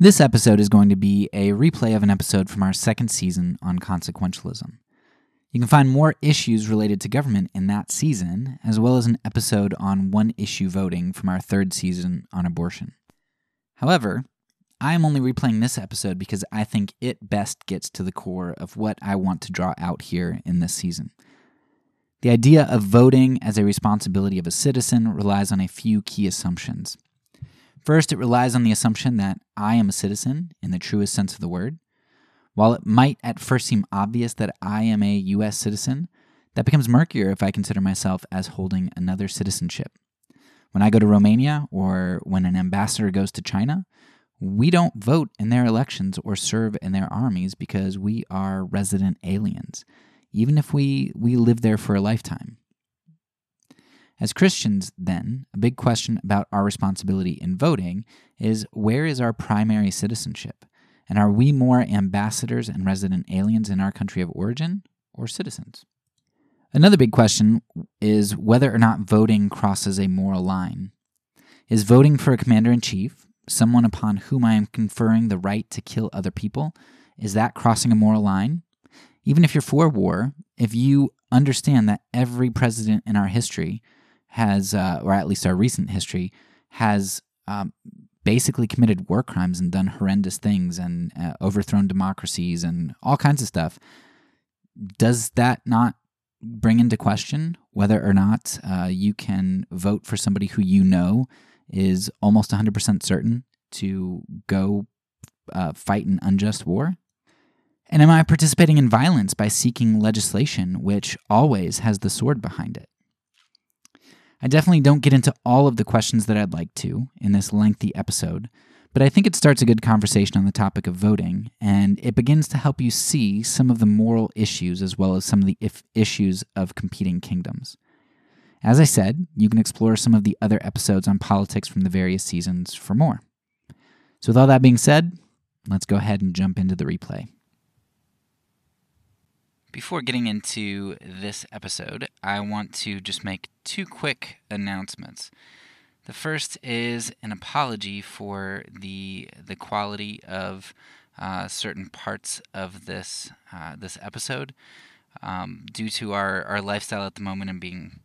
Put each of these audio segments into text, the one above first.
This episode is going to be a replay of an episode from our second season on consequentialism. You can find more issues related to government in that season, as well as an episode on one issue voting from our third season on abortion. However, I am only replaying this episode because I think it best gets to the core of what I want to draw out here in this season. The idea of voting as a responsibility of a citizen relies on a few key assumptions. First, it relies on the assumption that I am a citizen in the truest sense of the word. While it might at first seem obvious that I am a U.S. citizen, that becomes murkier if I consider myself as holding another citizenship. When I go to Romania or when an ambassador goes to China, we don't vote in their elections or serve in their armies because we are resident aliens, even if we, we live there for a lifetime. As Christians, then, a big question about our responsibility in voting is where is our primary citizenship? And are we more ambassadors and resident aliens in our country of origin or citizens? Another big question is whether or not voting crosses a moral line. Is voting for a commander in chief, someone upon whom I am conferring the right to kill other people, is that crossing a moral line? Even if you're for war, if you understand that every president in our history has, uh, or at least our recent history, has um, basically committed war crimes and done horrendous things and uh, overthrown democracies and all kinds of stuff. Does that not bring into question whether or not uh, you can vote for somebody who you know is almost 100% certain to go uh, fight an unjust war? And am I participating in violence by seeking legislation which always has the sword behind it? I definitely don't get into all of the questions that I'd like to in this lengthy episode, but I think it starts a good conversation on the topic of voting, and it begins to help you see some of the moral issues as well as some of the issues of competing kingdoms. As I said, you can explore some of the other episodes on politics from the various seasons for more. So, with all that being said, let's go ahead and jump into the replay. Before getting into this episode, I want to just make two quick announcements. The first is an apology for the the quality of uh, certain parts of this uh, this episode, um, due to our, our lifestyle at the moment and being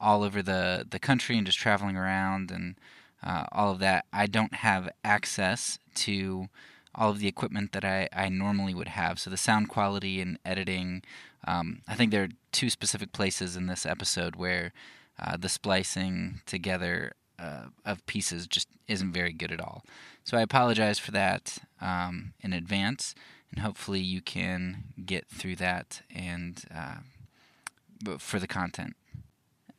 all over the, the country and just traveling around and uh, all of that. I don't have access to all of the equipment that I, I normally would have. So the sound quality and editing, um, I think there are two specific places in this episode where uh, the splicing together uh, of pieces just isn't very good at all. So I apologize for that um, in advance, and hopefully you can get through that and uh, for the content.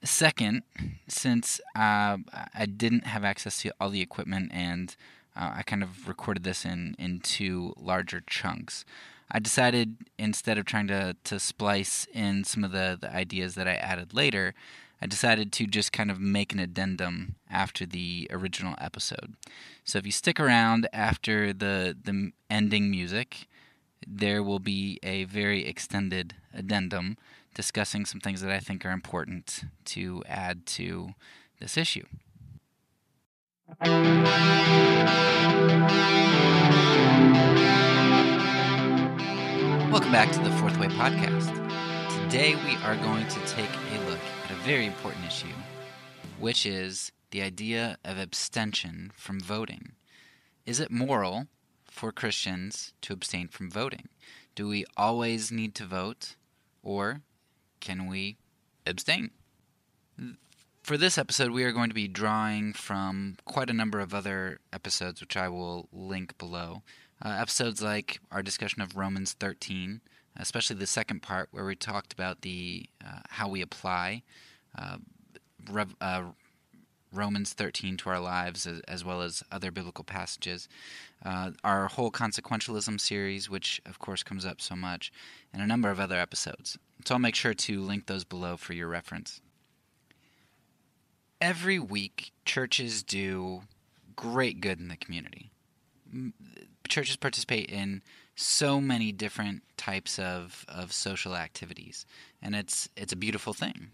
Second, since uh, I didn't have access to all the equipment and uh, I kind of recorded this in, in two larger chunks. I decided instead of trying to, to splice in some of the, the ideas that I added later, I decided to just kind of make an addendum after the original episode. So if you stick around after the, the ending music, there will be a very extended addendum discussing some things that I think are important to add to this issue. Welcome back to the Fourth Way Podcast. Today we are going to take a look at a very important issue, which is the idea of abstention from voting. Is it moral for Christians to abstain from voting? Do we always need to vote, or can we abstain? For this episode, we are going to be drawing from quite a number of other episodes, which I will link below. Uh, episodes like our discussion of Romans 13, especially the second part where we talked about the uh, how we apply uh, Rev, uh, Romans 13 to our lives, as, well as other biblical passages. Uh, our whole consequentialism series, which of course comes up so much, and a number of other episodes. So I'll make sure to link those below for your reference every week churches do great good in the community. Churches participate in so many different types of, of social activities, and it's it's a beautiful thing.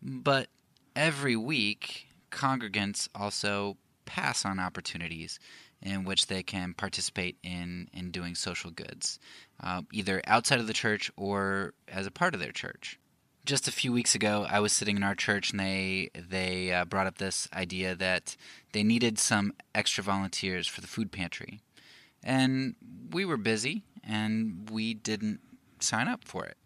But every week, congregants also pass on opportunities in which they can participate in, in doing social goods, uh, either outside of the church or as a part of their church. Just a few weeks ago, I was sitting in our church and they they uh, brought up this idea that they needed some extra volunteers for the food pantry, and we were busy and we didn't sign up for it,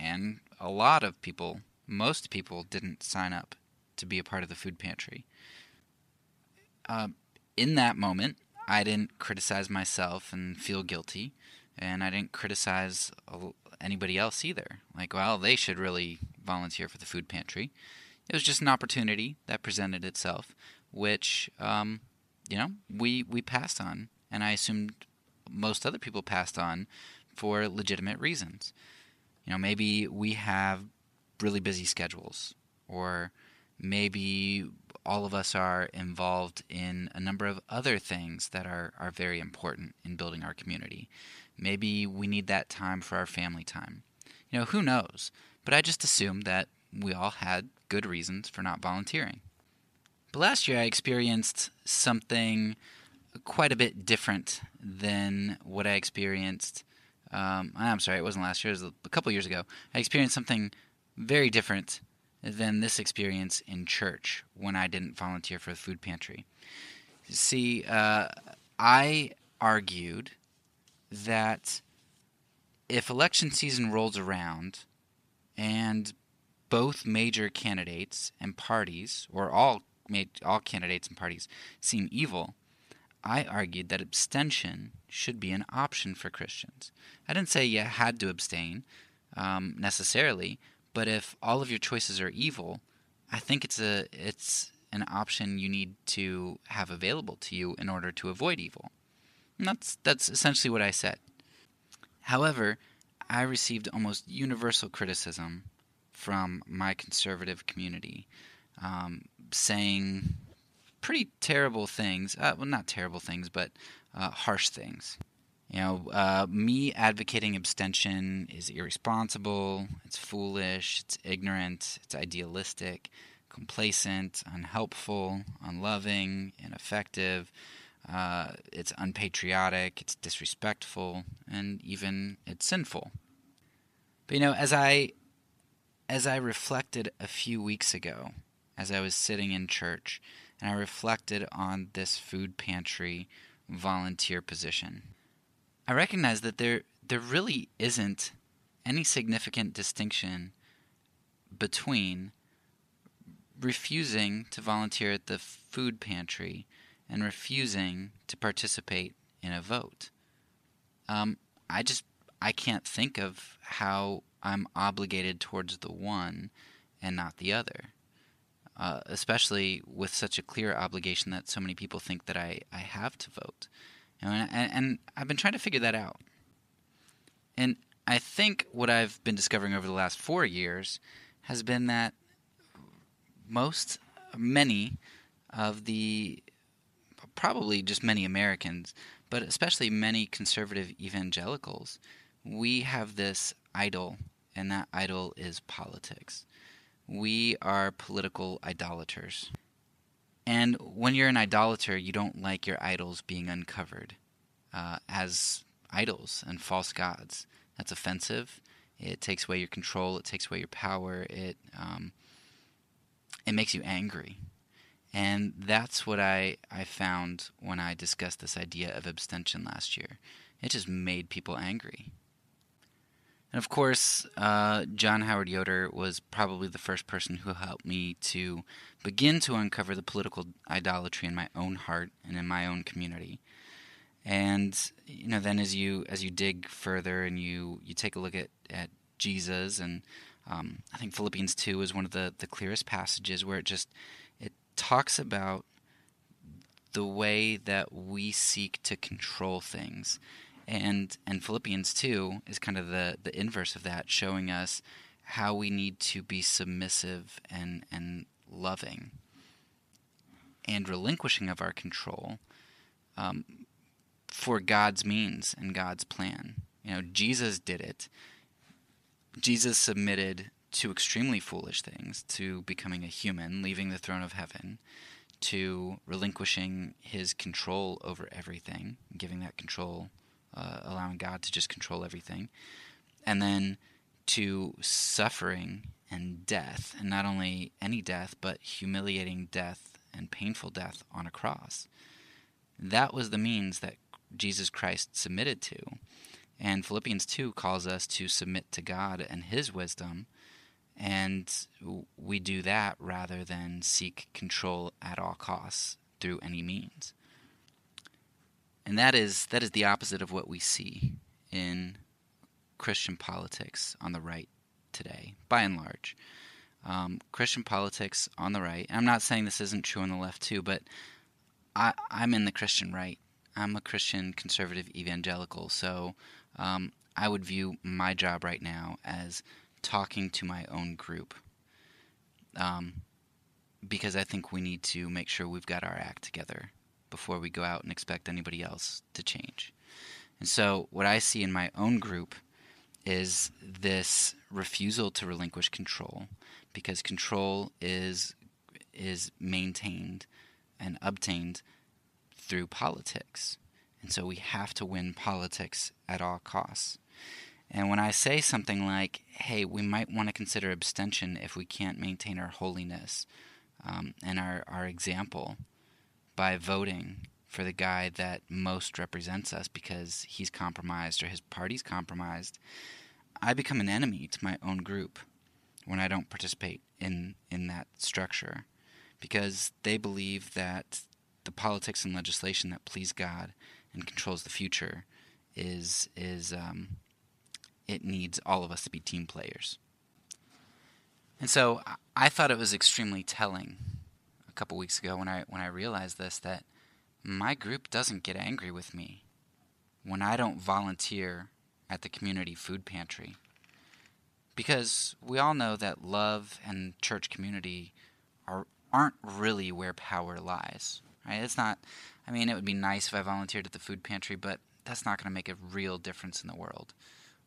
and a lot of people, most people, didn't sign up to be a part of the food pantry. Uh, in that moment, I didn't criticize myself and feel guilty, and I didn't criticize anybody else either. Like, well, they should really volunteer for the food pantry. It was just an opportunity that presented itself, which, um, you know, we we passed on, and I assumed most other people passed on for legitimate reasons. You know, maybe we have really busy schedules, or maybe all of us are involved in a number of other things that are, are very important in building our community. Maybe we need that time for our family time. You know, who knows? But I just assumed that we all had good reasons for not volunteering. But last year I experienced something quite a bit different than what I experienced. Um, I'm sorry, it wasn't last year, it was a couple years ago. I experienced something very different than this experience in church when I didn't volunteer for the food pantry. See, uh, I argued that if election season rolls around and both major candidates and parties, or all all candidates and parties, seem evil, I argued that abstention should be an option for Christians. I didn't say you had to abstain um, necessarily, but if all of your choices are evil, I think it's a it's an option you need to have available to you in order to avoid evil. And that's that's essentially what I said. However, I received almost universal criticism from my conservative community, um, saying pretty terrible things. Uh, well, not terrible things, but uh, harsh things. You know, uh, me advocating abstention is irresponsible, it's foolish, it's ignorant, it's idealistic, complacent, unhelpful, unloving, ineffective. Uh, it's unpatriotic, it's disrespectful, and even it's sinful. But you know, as I as I reflected a few weeks ago, as I was sitting in church, and I reflected on this food pantry volunteer position, I recognize that there there really isn't any significant distinction between refusing to volunteer at the food pantry and refusing to participate in a vote. Um, I just I can't think of how I'm obligated towards the one and not the other. Uh, especially with such a clear obligation that so many people think that I, I have to vote. Know, and, and I've been trying to figure that out. And I think what I've been discovering over the last four years has been that most, many of the, probably just many Americans, but especially many conservative evangelicals, we have this idol, and that idol is politics. We are political idolaters. And when you're an idolater, you don't like your idols being uncovered uh, as idols and false gods. That's offensive. It takes away your control. It takes away your power. It um, it makes you angry, and that's what I I found when I discussed this idea of abstention last year. It just made people angry. And of course, uh, John Howard Yoder was probably the first person who helped me to begin to uncover the political idolatry in my own heart and in my own community. And you know, then as you as you dig further and you you take a look at at Jesus, and um, I think Philippians two is one of the the clearest passages where it just talks about the way that we seek to control things and and Philippians 2 is kind of the the inverse of that showing us how we need to be submissive and and loving and relinquishing of our control um, for God's means and God's plan. You know, Jesus did it. Jesus submitted to extremely foolish things, to becoming a human, leaving the throne of heaven, to relinquishing his control over everything, giving that control, uh, allowing God to just control everything, and then to suffering and death, and not only any death, but humiliating death and painful death on a cross. That was the means that Jesus Christ submitted to. And Philippians 2 calls us to submit to God and His wisdom and we do that rather than seek control at all costs through any means. And that is that is the opposite of what we see in Christian politics on the right today, by and large. Um, Christian politics on the right. I'm not saying this isn't true on the left too, but I, am in the Christian right. I'm a Christian conservative evangelical, so um, I would view my job right now as talking to my own group um, because I think we need to make sure we've got our act together before we go out and expect anybody else to change. And so, what I see in my own group is this refusal to relinquish control because control is is maintained and obtained through politics. And so we have to win politics at all costs. And when I say something like, hey, we might want to consider abstention if we can't maintain our holiness um, and our, our example by voting for the guy that most represents us because he's compromised or his party's compromised, I become an enemy to my own group when I don't participate in, in that structure because they believe that the politics and legislation that please God and controls the future is is um, it needs all of us to be team players. And so I thought it was extremely telling a couple weeks ago when I when I realized this that my group doesn't get angry with me when I don't volunteer at the community food pantry. Because we all know that love and church community are aren't really where power lies. Right? It's not I mean it would be nice if I volunteered at the food pantry, but that's not going to make a real difference in the world.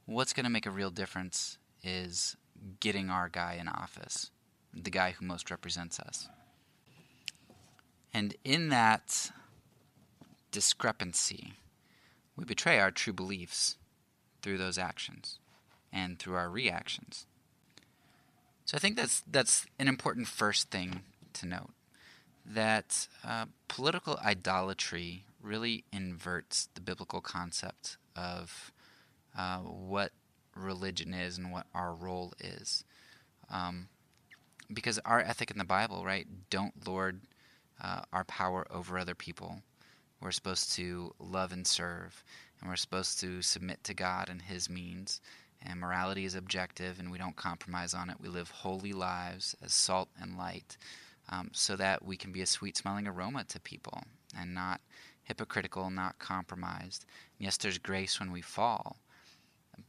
What's going to make a real difference is getting our guy in office, the guy who most represents us. And in that discrepancy, we betray our true beliefs through those actions and through our reactions. So I think that's that's an important first thing to note that uh, political idolatry really inverts the biblical concept of uh, what religion is and what our role is. Um, because our ethic in the Bible, right, don't lord uh, our power over other people. We're supposed to love and serve, and we're supposed to submit to God and His means. And morality is objective, and we don't compromise on it. We live holy lives as salt and light, um, so that we can be a sweet smelling aroma to people and not hypocritical, not compromised. And yes, there's grace when we fall,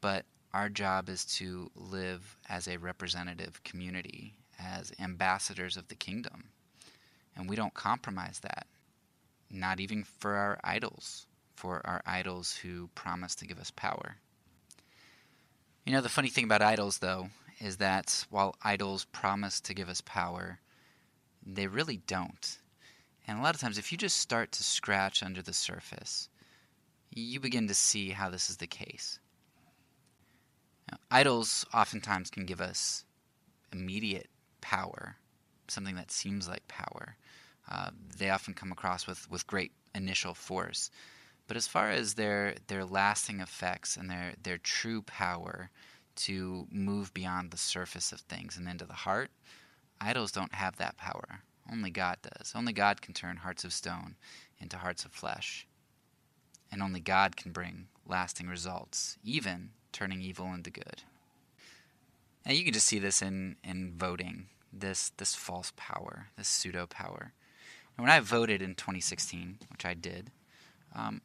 but our job is to live as a representative community, as ambassadors of the kingdom. And we don't compromise that, not even for our idols, for our idols who promise to give us power. You know, the funny thing about idols, though, is that while idols promise to give us power, they really don't. And a lot of times, if you just start to scratch under the surface, you begin to see how this is the case. Idols oftentimes can give us immediate power, something that seems like power. Uh, they often come across with, with great initial force. But as far as their their lasting effects and their, their true power to move beyond the surface of things and into the heart, idols don't have that power. Only God does. Only God can turn hearts of stone into hearts of flesh. And only God can bring lasting results, even turning evil into good. And you can just see this in, in voting, this this false power, this pseudo power. And when I voted in 2016, which I did, um,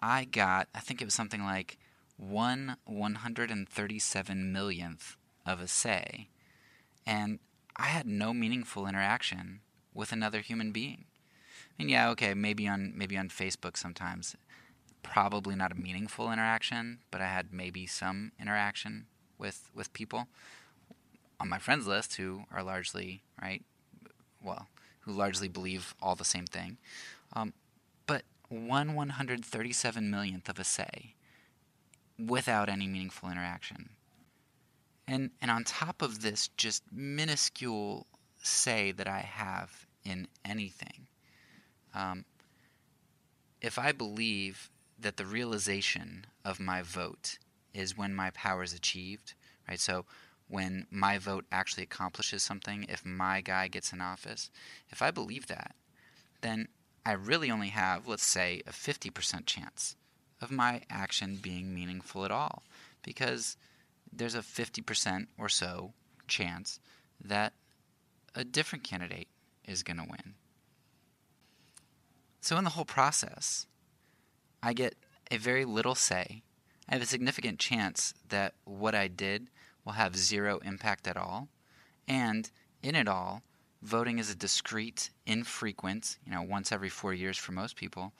I got I think it was something like one 137 millionth of a say, and I had no meaningful interaction with another human being. And yeah, okay, maybe on maybe on Facebook sometimes probably not a meaningful interaction, but I had maybe some interaction with with people on my friends list who are largely right, well, who largely believe all the same thing. Um, but one 137 millionth of a say without any meaningful interaction. And, and on top of this just minuscule say that I have in anything, um, if I believe that the realization of my vote is when my power is achieved, right? So when my vote actually accomplishes something, if my guy gets in office, if I believe that, then I really only have, let's say, a 50% chance of my action being meaningful at all. Because there's a 50% or so chance that a different candidate is going to win. So, in the whole process, I get a very little say. I have a significant chance that what I did will have zero impact at all. And in it all, voting is a discrete, infrequent, you know, once every four years for most people,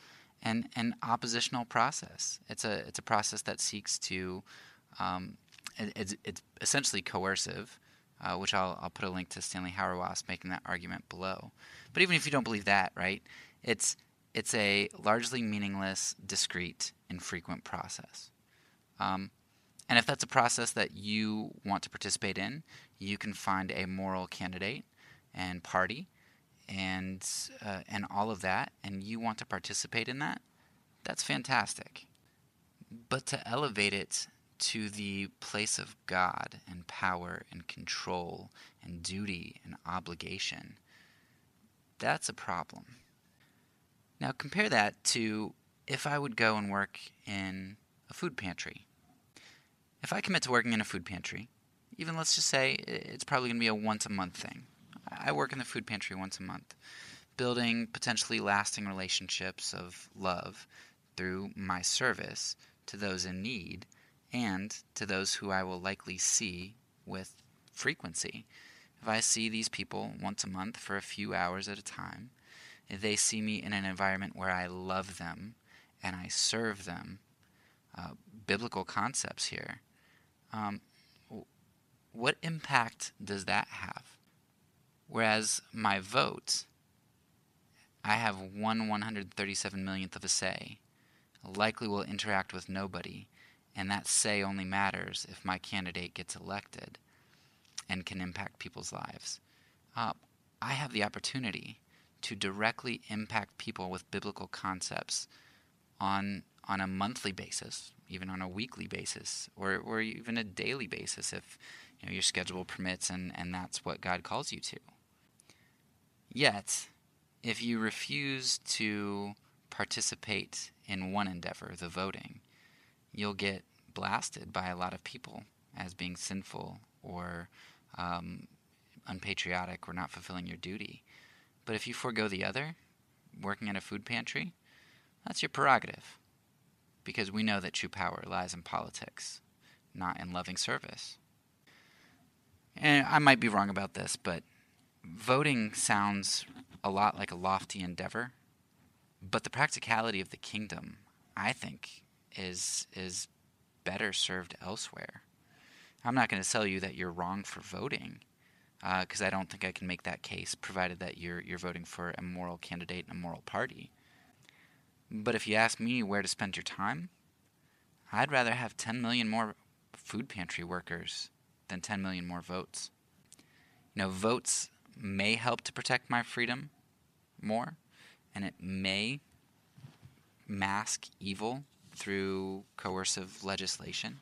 and an oppositional process. It's a it's a process that seeks to um, it, it's, it's essentially coercive, uh, which I'll I'll put a link to Stanley Hauerwas making that argument below. But even if you don't believe that, right, it's it's a largely meaningless, discrete, infrequent process. Um, and if that's a process that you want to participate in, you can find a moral candidate and party and uh, and all of that and you want to participate in that that's fantastic but to elevate it to the place of God and power and control and duty and obligation that's a problem now compare that to if I would go and work in a food pantry if I commit to working in a food pantry even let's just say it's probably going to be a once a month thing I work in the food pantry once a month, building potentially lasting relationships of love through my service to those in need and to those who I will likely see with frequency. If I see these people once a month for a few hours at a time, they see me in an environment where I love them and I serve them, uh, biblical concepts here, um, what impact does that have? Whereas my vote, I have one 137 millionth of a say, likely will interact with nobody, and that say only matters if my candidate gets elected and can impact people's lives. Uh, I have the opportunity to directly impact people with biblical concepts on on a monthly basis, even on a weekly basis, or, or even a daily basis if you know, your schedule permits and, and that's what God calls you to. Yet, if you refuse to participate in one endeavor, the voting, you'll get blasted by a lot of people as being sinful or um, unpatriotic or not fulfilling your duty. But if you forego the other, working at a food pantry, that's your prerogative. Because we know that true power lies in politics, not in loving service. And I might be wrong about this, but voting sounds a lot like a lofty endeavor, but the practicality of the kingdom, I think, is is better served elsewhere. I'm not going to tell you that you're wrong for voting, because uh, I don't think I can make that case, provided that you're you're voting for a moral candidate and a moral party. But if you ask me where to spend your time, I'd rather have 10 million more food pantry workers than 10 million more votes. You know, votes may help to protect my freedom more, and it may mask evil through coercive legislation.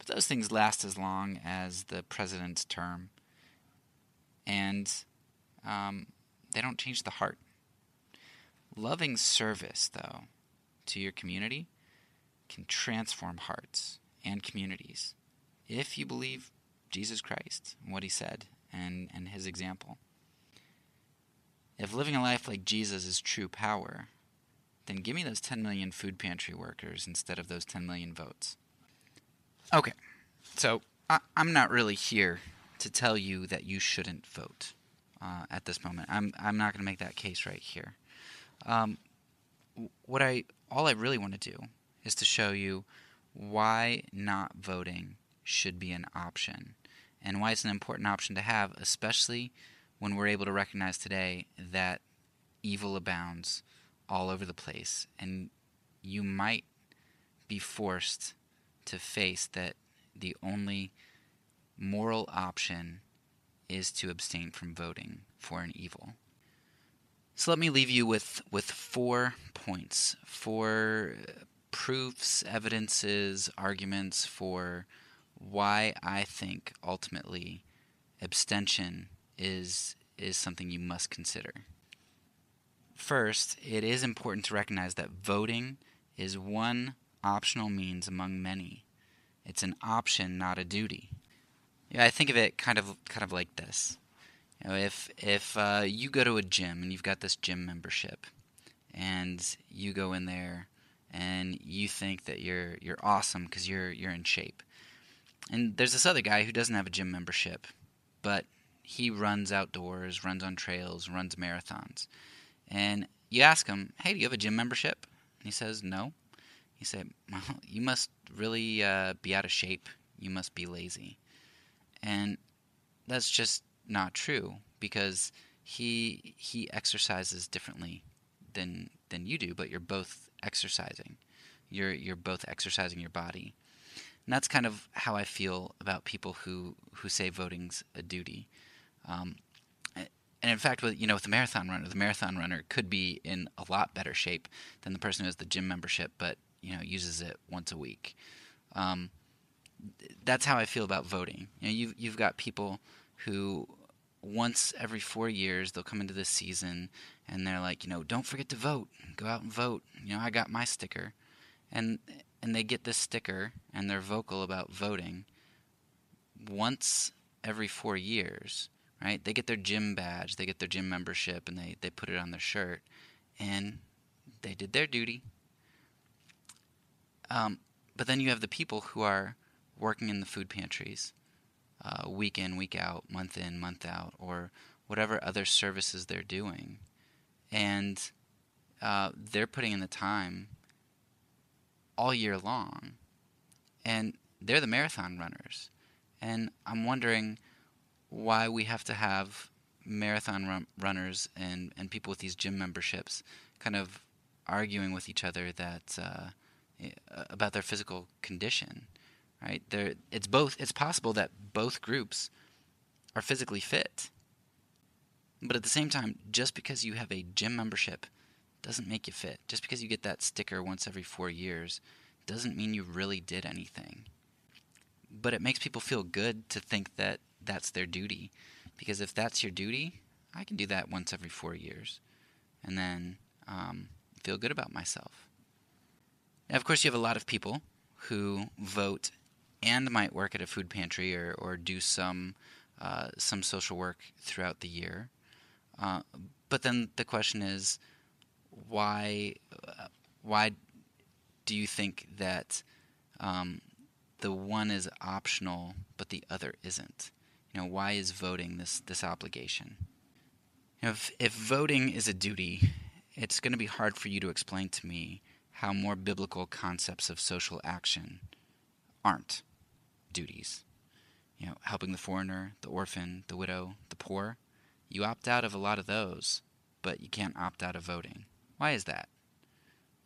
But those things last as long as the president's term, and um, they don't change the heart. Loving service, though, to your community can transform hearts and communities if you believe Jesus Christ and what he said and, and his example. If living a life like Jesus is true power, then give me those 10 million food pantry workers instead of those 10 million votes. Okay, so I, am not really here to tell you that you shouldn't vote uh, at this moment. I'm, I'm not going to make that case right here. Um, what I all I really want to do is to show you why not voting should be an option and why it's an important option to have, especially when we're able to recognize today that evil abounds all over the place, and you might be forced to face that the only moral option is to abstain from voting for an evil. So let me leave you with, with four points, four uh, proofs, evidences, arguments for why I think ultimately abstention is is something you must consider. First, it is important to recognize that voting is one optional means among many. It's an option, not a duty. Yeah, I think of it kind of kind of like this. You know, if if uh, you go to a gym and you've got this gym membership, and you go in there and you think that you're you're awesome because you're you're in shape, and there's this other guy who doesn't have a gym membership, but he runs outdoors, runs on trails, runs marathons. And you ask him, "Hey, do you have a gym membership?" And he says, "No." You say, well, "You must really uh, be out of shape. You must be lazy." And that's just not true because he he exercises differently than than you do, but you're both exercising. You're you're both exercising your body. And that's kind of how I feel about people who, who say voting's a duty. Um, and in fact, with you know, with the marathon runner, the marathon runner could be in a lot better shape than the person who has the gym membership, but you know, uses it once a week. Um, that's how I feel about voting. You know, you've you've got people who once every four years they'll come into this season and they're like, you know, don't forget to vote, go out and vote. You know, I got my sticker, and and they get this sticker and they're vocal about voting once every four years right? They get their gym badge, they get their gym membership, and they, they put it on their shirt, and they did their duty. Um, but then you have the people who are working in the food pantries, uh, week in, week out, month in, month out, or whatever other services they're doing, and uh, they're putting in the time all year long, and they're the marathon runners, and I'm wondering why we have to have marathon run- runners and, and people with these gym memberships kind of arguing with each other that uh, about their physical condition, right? There, it's both. It's possible that both groups are physically fit, but at the same time, just because you have a gym membership doesn't make you fit. Just because you get that sticker once every four years doesn't mean you really did anything. But it makes people feel good to think that that's their duty. Because if that's your duty, I can do that once every four years and then um, feel good about myself. Now, of course, you have a lot of people who vote and might work at a food pantry or, or do some uh, some social work throughout the year. Uh, but then the question is, why uh, why do you think that um, the one is optional but the other isn't? You know, why is voting this this obligation? You know, if, if voting is a duty, it's going to be hard for you to explain to me how more biblical concepts of social action aren't duties. You know, helping the foreigner, the orphan, the widow, the poor. You opt out of a lot of those, but you can't opt out of voting. Why is that?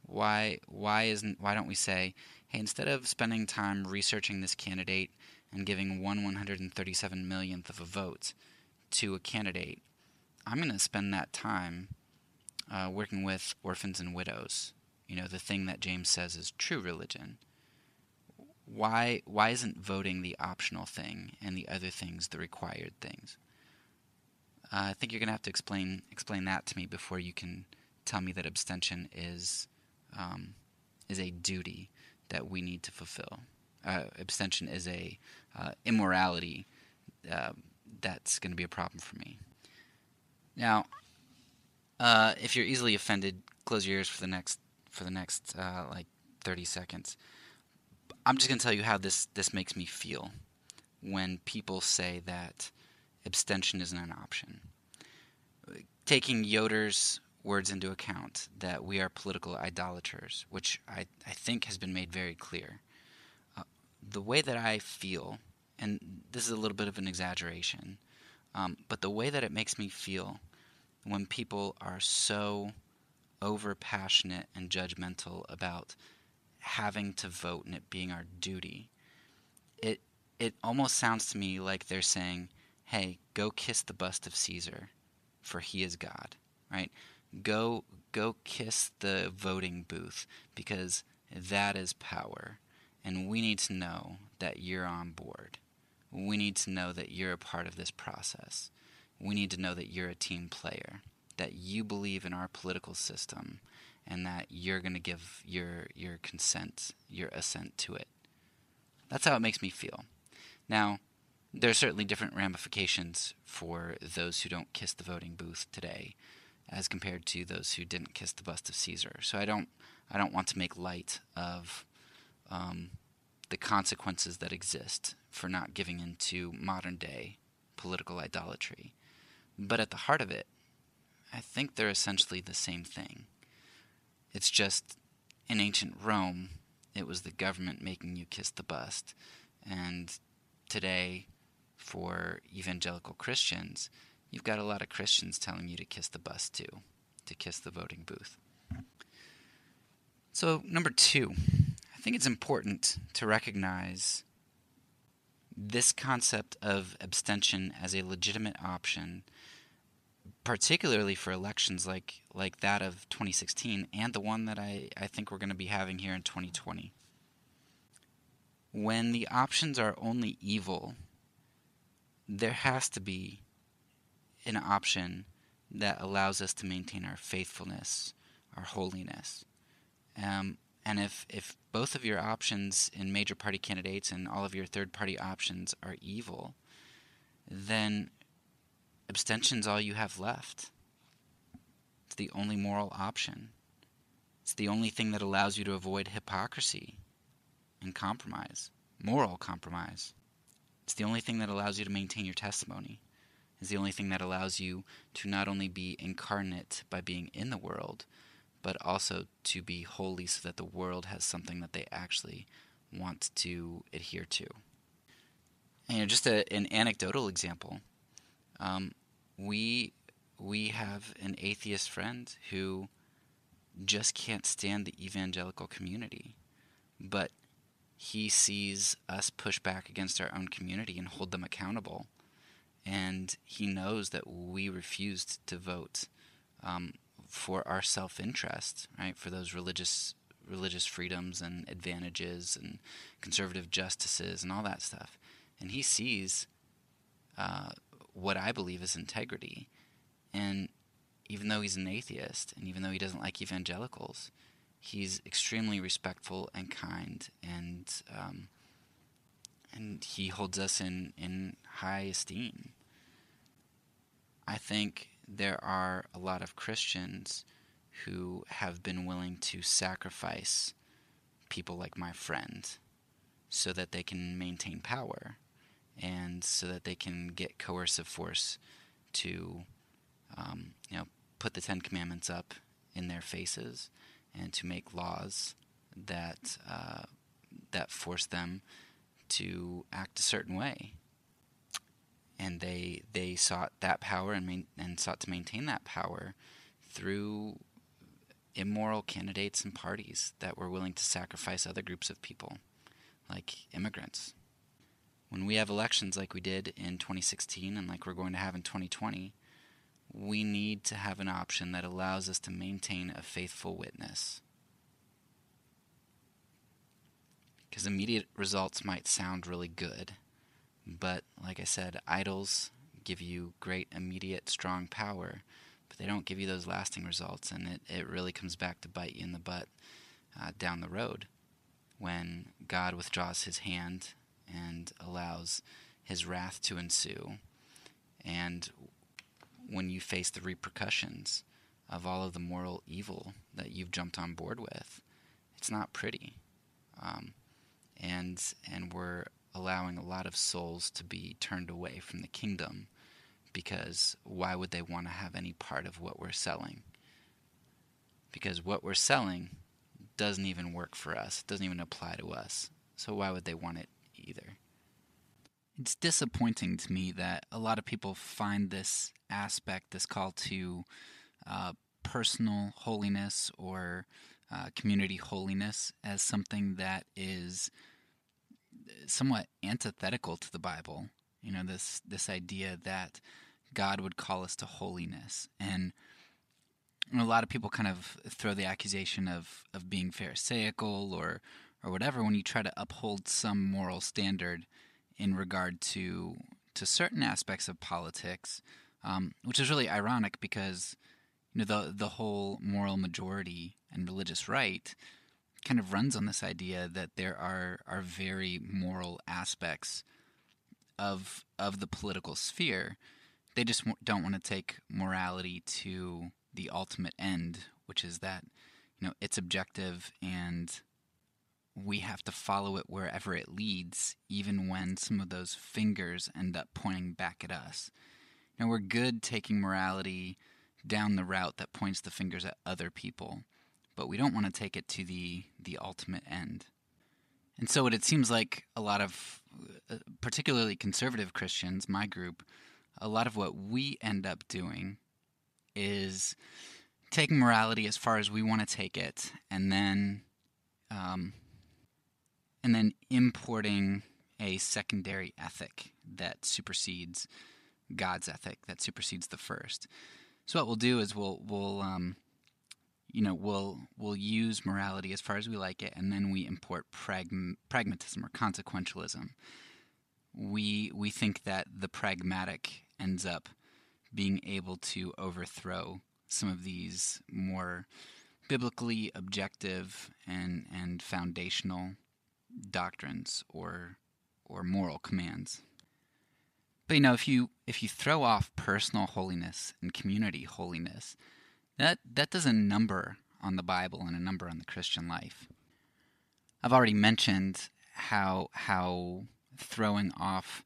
Why why isn't why don't we say, hey, instead of spending time researching this candidate and giving one 137 millionth of a vote to a candidate, I'm going to spend that time uh, working with orphans and widows. You know, the thing that James says is true religion. Why why isn't voting the optional thing and the other things the required things? Uh, I think you're going to have to explain explain that to me before you can tell me that abstention is um, is a duty that we need to fulfill uh, abstention is a uh, immorality uh, that's going to be a problem for me. Now, uh, if you're easily offended, close your ears for the next for the next uh, like 30 seconds. I'm just going to tell you how this this makes me feel when people say that abstention isn't an option. Taking Yoder's words into account that we are political idolaters, which I, I think has been made very clear the way that I feel, and this is a little bit of an exaggeration, Um, but the way that it makes me feel when people are so over passionate and judgmental about having to vote and it being our duty, it it almost sounds to me like they're saying, "Hey, go kiss the bust of Caesar, for he is God." Right? Go go kiss the voting booth because that is power. And we need to know that you're on board. We need to know that you're a part of this process. We need to know that you're a team player, that you believe in our political system, and that you're going to give your, your consent, your assent to it. That's how it makes me feel. Now, there are certainly different ramifications for those who don't kiss the voting booth today as compared to those who didn't kiss the bust of Caesar. So I don't I don't want to make light of um, the consequences that exist for not giving into modern day political idolatry. But at the heart of it, I think they're essentially the same thing. It's just in ancient Rome, it was the government making you kiss the bust. And today, for evangelical Christians, you've got a lot of Christians telling you to kiss the bust too, to kiss the voting booth. So, number two, I think it's important to recognize this concept of abstention as a legitimate option, particularly for elections like, like that of 2016 and the one that I, I think we're going to be having here in 2020. When the options are only evil, there has to be an option that allows us to maintain our faithfulness, our holiness. Um, and if, if both of your options in major party candidates and all of your third party options are evil, then abstention's all you have left. It's the only moral option. It's the only thing that allows you to avoid hypocrisy and compromise, moral compromise. It's the only thing that allows you to maintain your testimony. It's the only thing that allows you to not only be incarnate by being in the world, but also to be holy so that the world has something that they actually want to adhere to. And, you know, just a, an anecdotal example. Um, we we have an atheist friend who just can't stand the evangelical community, but he sees us push back against our own community and hold them accountable, and he knows that we refused to vote um, for our self-interest, right? For those religious religious freedoms and advantages and conservative justices and all that stuff. And he sees uh, what I believe is integrity. And even though he's an atheist and even though he doesn't like evangelicals, he's extremely respectful and kind and um, and he holds us in, in high esteem. I think there are a lot of Christians who have been willing to sacrifice people like my friend so that they can maintain power and so that they can get coercive force to um, you know put the Ten Commandments up in their faces and to make laws that uh, that force them to act a certain way and they they sought that power and main, and sought to maintain that power through immoral candidates and parties that were willing to sacrifice other groups of people, like immigrants. When we have elections like we did in 2016 and like we're going to have in 2020, we need to have an option that allows us to maintain a faithful witness. Because immediate results might sound really good but like I said, idols give you great, immediate, strong power, but they don't give you those lasting results, and it, it really comes back to bite you in the butt uh, down the road when God withdraws his hand and allows his wrath to ensue, and when you face the repercussions of all of the moral evil that you've jumped on board with, it's not pretty. Um, and and we're allowing a lot of souls to be turned away from the kingdom because why would they want to have any part of what we're selling? Because what we're selling doesn't even work for us, it doesn't even apply to us. So why would they want it either? It's disappointing to me that a lot of people find this aspect, this call to uh, personal holiness or uh, community holiness, as something that is somewhat antithetical to the Bible. You know, this this idea that God would call us to holiness, and, a lot of people kind of throw the accusation of of being pharisaical or or whatever when you try to uphold some moral standard in regard to to certain aspects of politics, um, which is really ironic because you know the the whole moral majority and religious right kind of runs on this idea that there are are very moral aspects of of the political sphere. They just don't want to take morality to the ultimate end, which is that you know it's objective and we have to follow it wherever it leads, even when some of those fingers end up pointing back at us. Now, we're good taking morality down the route that points the fingers at other people, but we don't want to take it to the, the ultimate end. And so, what it seems like a lot of, uh, particularly conservative Christians, my group, a lot of what we end up doing is taking morality as far as we want to take it, and then um, and then importing a secondary ethic that supersedes God's ethic, that supersedes the first. So what we'll do is we'll we'll um, you know we'll we'll use morality as far as we like it, and then we import pragm- pragmatism or consequentialism. We we think that the pragmatic ends up being able to overthrow some of these more biblically objective and and foundational doctrines or or moral commands. But you know, if you if you throw off personal holiness and community holiness, that that does a number on the Bible and a number on the Christian life. I've already mentioned how how throwing off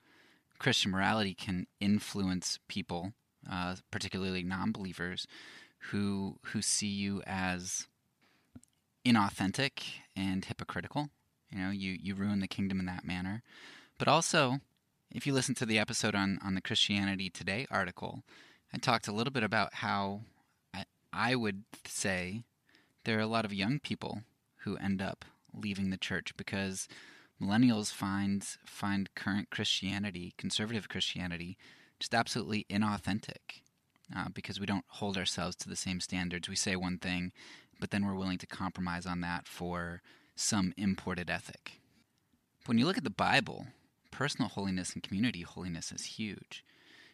Christian morality can influence people, uh, particularly non-believers, who who see you as inauthentic and hypocritical. You know, you, you ruin the kingdom in that manner. But also, if you listen to the episode on, on the Christianity Today article, I talked a little bit about how I, I would say there are a lot of young people who end up leaving the church because millennials find find current Christianity, conservative Christianity, just absolutely inauthentic. Uh, because we don't hold ourselves to the same standards. We say one thing, but then we're willing to compromise on that for some imported ethic. When you look at the Bible, personal holiness and community holiness is huge.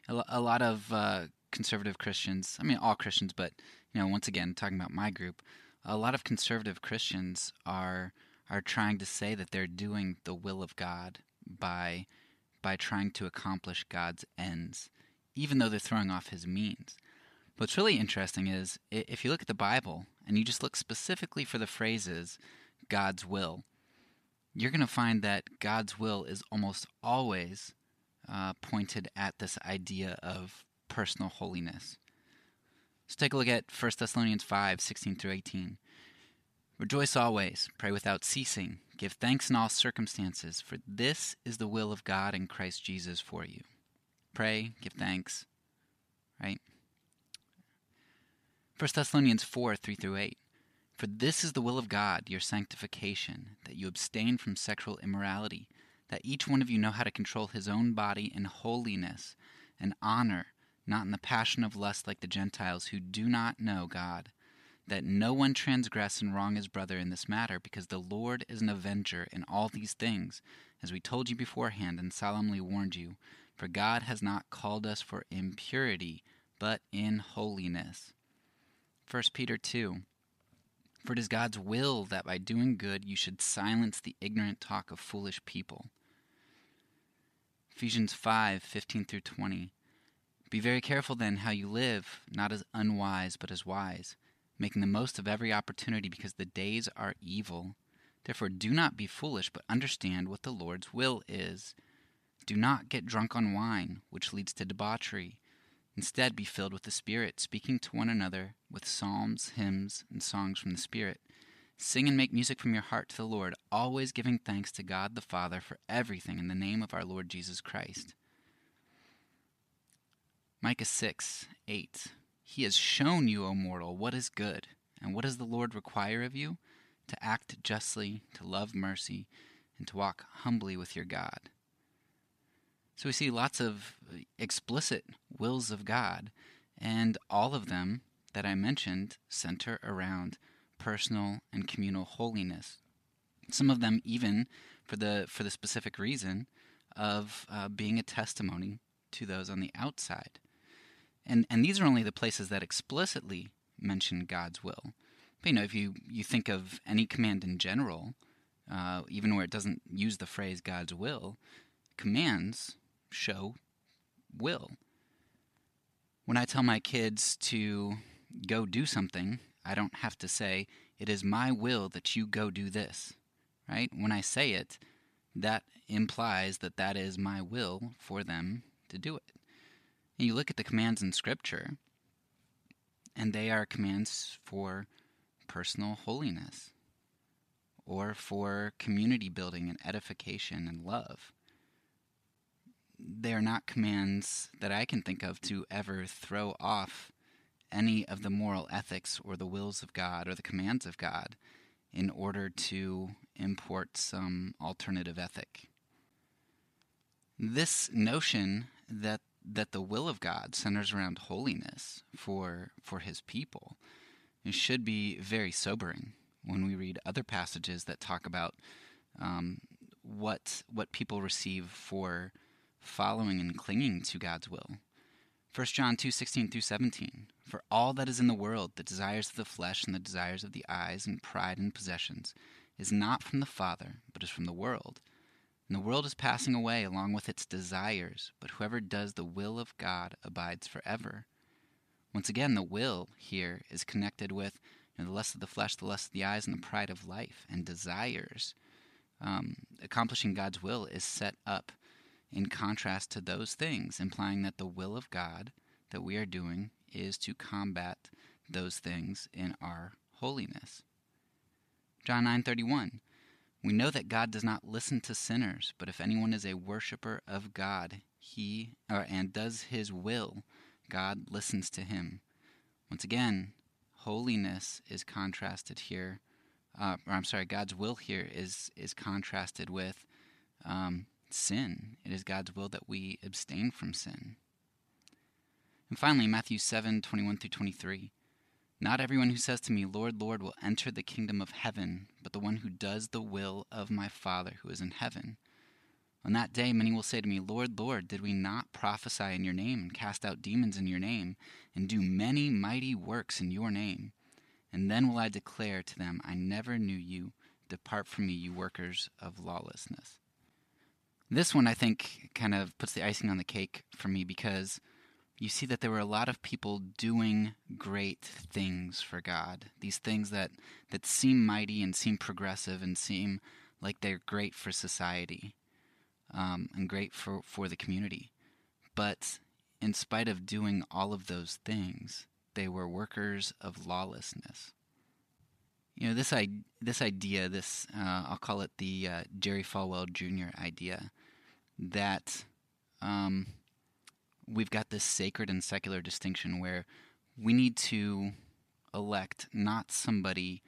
A, lot of uh, conservative Christians, I mean, all Christians, but, you know, once again, talking about my group, a lot of conservative Christians are are trying to say that they're doing the will of God by by trying to accomplish God's ends, even though they're throwing off his means. What's really interesting is if you look at the Bible and you just look specifically for the phrases God's will, you're going to find that God's will is almost always uh, pointed at this idea of personal holiness. Let's take a look at 1 Thessalonians 5 16 through 18. Rejoice always, pray without ceasing, give thanks in all circumstances, for this is the will of God in Christ Jesus for you. Pray, give thanks, right? 1 Thessalonians 4 3 through 8. For this is the will of God, your sanctification, that you abstain from sexual immorality, that each one of you know how to control his own body in holiness and honor, not in the passion of lust like the Gentiles who do not know God. That no one transgress and wrong his brother in this matter, because the Lord is an avenger in all these things, as we told you beforehand and solemnly warned you. For God has not called us for impurity, but in holiness. 1 Peter 2 for it is God's will that by doing good you should silence the ignorant talk of foolish people. Ephesians 5 15 through 20. Be very careful then how you live, not as unwise, but as wise, making the most of every opportunity because the days are evil. Therefore, do not be foolish, but understand what the Lord's will is. Do not get drunk on wine, which leads to debauchery Instead, be filled with the Spirit, speaking to one another with psalms, hymns, and songs from the Spirit, Sing and make music from your heart to the Lord, always giving thanks to God the Father for everything in the name of our Lord Jesus Christ. Micah 6 8. He has shown you, O mortal, what is good. And what does the Lord require of you? To act justly, to love mercy, and to walk humbly with your God. So we see lots of explicit wills of God, and all of them that I mentioned center around personal and communal holiness. Some of them even for the for the specific reason of uh, being a testimony to those on the outside. And and these are only the places that explicitly mention God's will. But you know, if you, you think of any command in general, uh, even where it doesn't use the phrase God's will, commands show will. When I tell my kids to go do something, I don't have to say, It is my will that you go do this. Right? When I say it, that implies that that is my will for them to do it. And you look at the commands in Scripture, and they are commands for personal holiness or for community building and edification and love. They are not commands that I can think of to ever throw off any of the moral ethics or the wills of God or the commands of God in order to import some alternative ethic. This notion that that the will of God centers around holiness for for his people should be very sobering when we read other passages that talk about um, what what people receive for following and clinging to God's will. 1 John 2 16 through 17. For all that is in the world, the desires of the flesh and the desires of the eyes and pride and possessions, is not from the Father, but is from the world. And the world is passing away along with its desires, but whoever does the will of God abides forever. Once again, the will here is connected with you know, the lust of the flesh, the lust of the eyes, and the pride of life and desires. Um, accomplishing God's will is set up in contrast to those things, implying that the will of God that we are doing is to combat those things in our holiness. John 9:31 we know that God does not listen to sinners, but if anyone is a worshiper of God, he or, and does his will, God listens to him. Once again, holiness is contrasted here. Uh, or I'm sorry, God's will here is is contrasted with um, sin. It is God's will that we abstain from sin. And finally, Matthew 7 21 through 23. Not everyone who says to me, Lord, Lord, will enter the kingdom of heaven, but the one who does the will of my Father who is in heaven. On that day, many will say to me, Lord, Lord, did we not prophesy in your name, and cast out demons in your name, and do many mighty works in your name? And then will I declare to them, I never knew you. Depart from me, you workers of lawlessness. This one, I think, kind of puts the icing on the cake for me because you see that there were a lot of people doing great things for God. These things that, that seem mighty and seem progressive and seem like they're great for society um, and great for, for the community. But in spite of doing all of those things, they were workers of lawlessness. You know this I- this idea, this uh, I'll call it the uh, Jerry Falwell Jr. idea, that um, we've got this sacred and secular distinction where we need to elect not somebody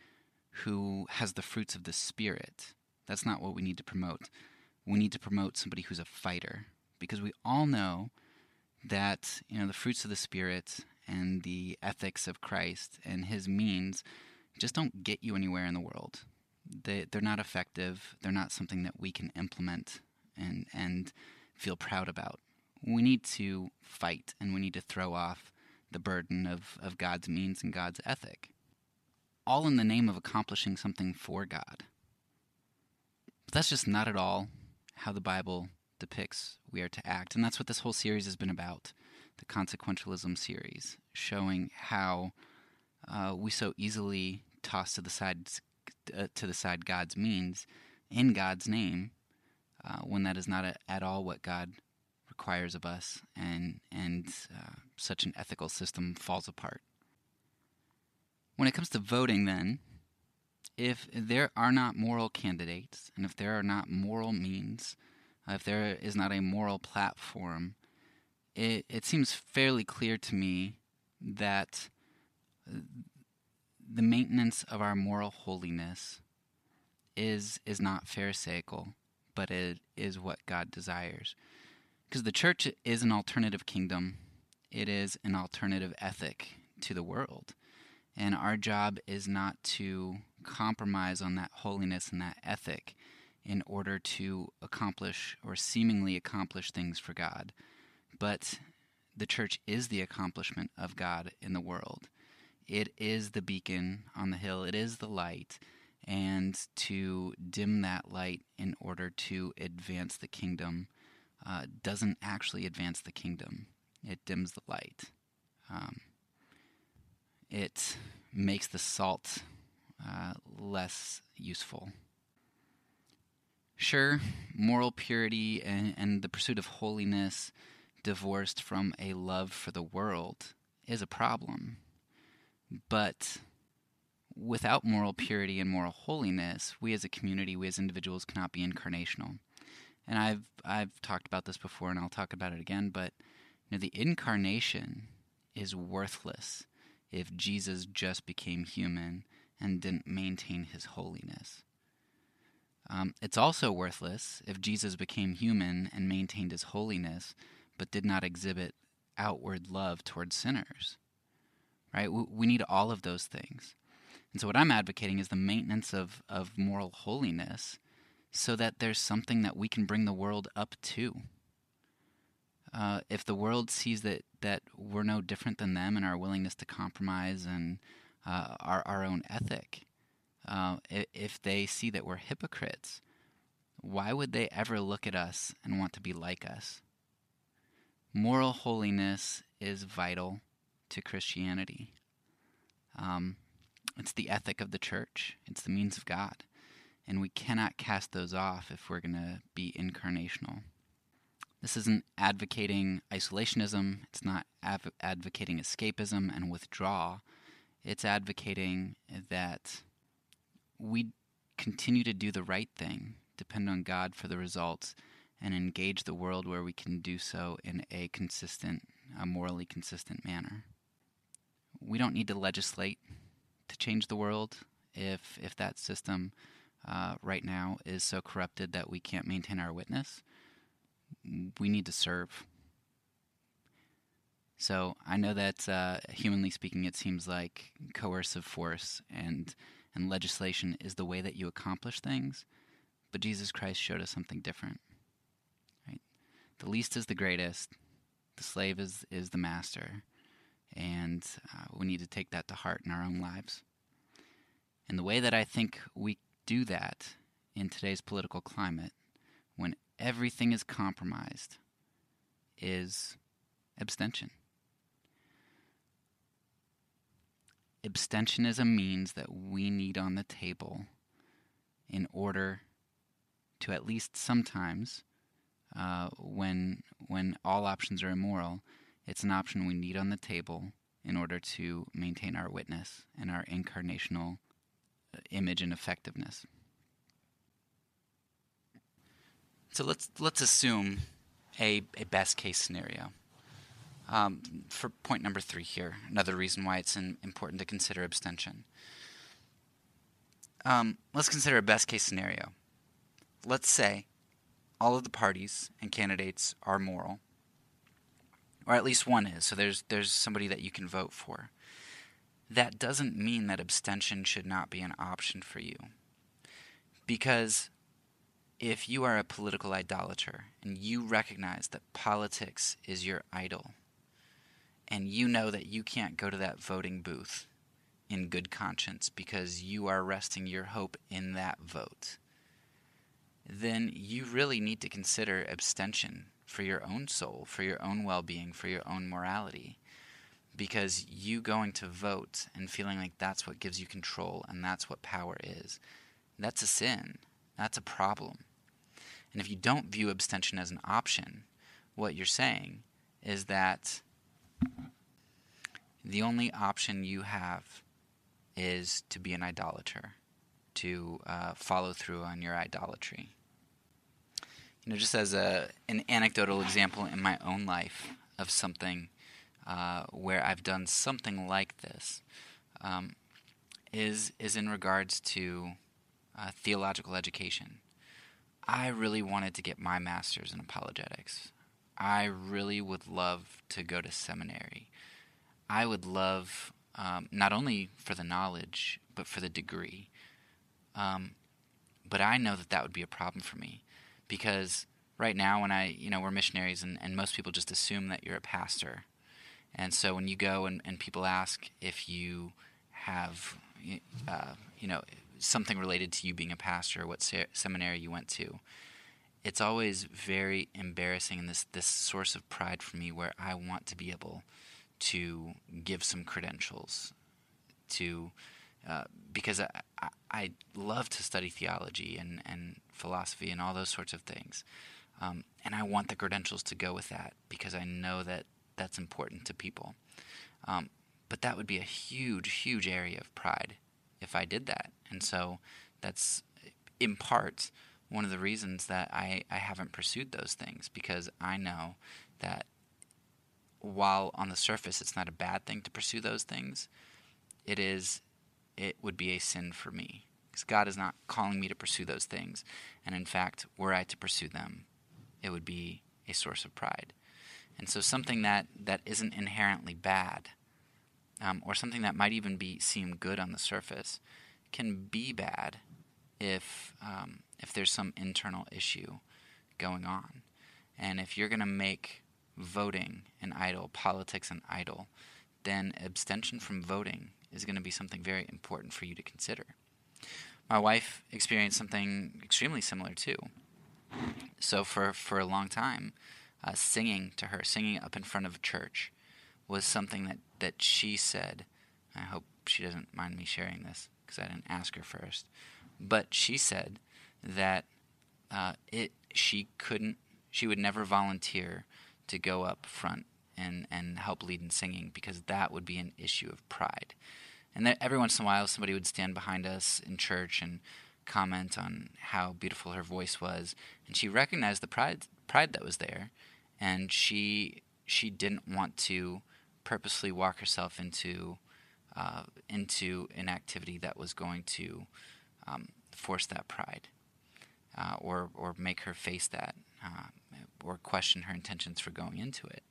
who has the fruits of the Spirit. That's not what we need to promote. We need to promote somebody who's a fighter because we all know that you know the fruits of the Spirit and the ethics of Christ and His means just don't get you anywhere in the world. They, they're not effective. They're not something that we can implement and and feel proud about we need to fight and we need to throw off the burden of, of God's means and God's ethic. All in the name of accomplishing something for God. But that's just not at all how the Bible depicts we are to act. And that's what this whole series has been about the consequentialism series, showing how uh, we so easily toss to the side, uh, to the side God's means in God's name uh, when that is not a, at all what God requires of us, and and uh, such an ethical system falls apart. When it comes to voting, then, if there are not moral candidates, and if there are not moral means, uh, if there is not a moral platform, it, it seems fairly clear to me that uh, the maintenance of our moral holiness is is not pharisaical, but it is what God desires. Because the church is an alternative kingdom. It is an alternative ethic to the world. And our job is not to compromise on that holiness and that ethic in order to accomplish or seemingly accomplish things for God. But the church is the accomplishment of God in the world. It is the beacon on the hill, it is the light. And to dim that light in order to advance the kingdom uh, doesn't actually advance the kingdom, it dims the light. Um, it makes the salt uh, less useful. Sure, moral purity and, and the pursuit of holiness divorced from a love for the world is a problem. But without moral purity and moral holiness, we as a community, we as individuals cannot be incarnational. And I've I've talked about this before and I'll talk about it again, but you know, the incarnation is worthless if Jesus just became human and didn't maintain his holiness. Um, it's also worthless if Jesus became human and maintained his holiness, but did not exhibit outward love towards sinners. Right? We, we need all of those things. And so, what I'm advocating is the maintenance of, of moral holiness so that there's something that we can bring the world up to. Uh, if the world sees that, that we're no different than them in our willingness to compromise and uh, our, our own ethic, uh, if they see that we're hypocrites, why would they ever look at us and want to be like us? Moral holiness is vital to Christianity. Um, it's the ethic of the church, it's the means of God. And we cannot cast those off if we're going to be incarnational. This isn't advocating isolationism, it's not av- advocating escapism and withdrawal. It's advocating that we continue to do the right thing, depend on God for the results, and engage the world where we can do so in a consistent, a morally consistent manner. We don't need to legislate to change the world if if that system uh, right now is so corrupted that we can't maintain our witness we need to serve. So I know that, uh, humanly speaking, it seems like coercive force and and legislation is the way that you accomplish things, but Jesus Christ showed us something different. Right? The least is the greatest. The slave is is the master, and uh, we need to take that to heart in our own lives. And the way that I think we do that in today's political climate, when everything is compromised is abstention. Abstentionism means that we need on the table in order to at least sometimes, uh, when when all options are immoral, it's an option we need on the table in order to maintain our witness and our incarnational uh, image and effectiveness. So let's let's assume a, a best case scenario. Um, for point number three here, another reason why it's important to consider abstention. Um, let's consider a best case scenario. Let's say all of the parties and candidates are moral, or at least one is. So there's there's somebody that you can vote for. That doesn't mean that abstention should not be an option for you, because if you are a political idolater and you recognize that politics is your idol, and you know that you can't go to that voting booth in good conscience because you are resting your hope in that vote, then you really need to consider abstention for your own soul, for your own well being, for your own morality. Because you going to vote and feeling like that's what gives you control and that's what power is, that's a sin. That's a problem. And if you don't view abstention as an option, what you're saying is that the only option you have is to be an idolater to uh, follow through on your idolatry. You know, just as a an anecdotal example in my own life of something uh, where I've done something like this, um, is is in regards to uh, theological education. I really wanted to get my master's in apologetics. I really would love to go to seminary. I would love um, not only for the knowledge but for the degree. Um, but I know that that would be a problem for me because right now when I you know we're missionaries and, and most people just assume that you're a pastor, and so when you go and, and people ask if you have uh, you know something related to you being a pastor, what se- seminary you went to, it's always very embarrassing and this this source of pride for me where I want to be able to give some credentials to uh, because I, I, love to study theology and, and philosophy and all those sorts of things. Um, and I want the credentials to go with that because I know that that's important to people. Um, but that would be a huge, huge area of pride if I did that. And so that's in part one of the reasons that I, I haven't pursued those things because I know that while on the surface it's not a bad thing to pursue those things, it is it would be a sin for me because God is not calling me to pursue those things. And in fact, were I to pursue them, it would be a source of pride. And so something that, that isn't inherently bad, um, or something that might even be seem good on the surface, can be bad if um, if there's some internal issue going on. And if you're going to make voting an idol, politics an idol, then abstention from voting is going to be something very important for you to consider. My wife experienced something extremely similar too. So for for a long time, uh, singing to her, singing up in front of a church, was something that that she said. I hope she doesn't mind me sharing this because I didn't ask her first. But she said that uh, it she couldn't she would never volunteer to go up front and and help lead in singing because that would be an issue of pride. And every once in a while, somebody would stand behind us in church and comment on how beautiful her voice was, and she recognized the pride pride that was there, and she she didn't want to purposely walk herself into uh, into an activity that was going to um, force that pride uh, or or make her face that uh, or question her intentions for going into it.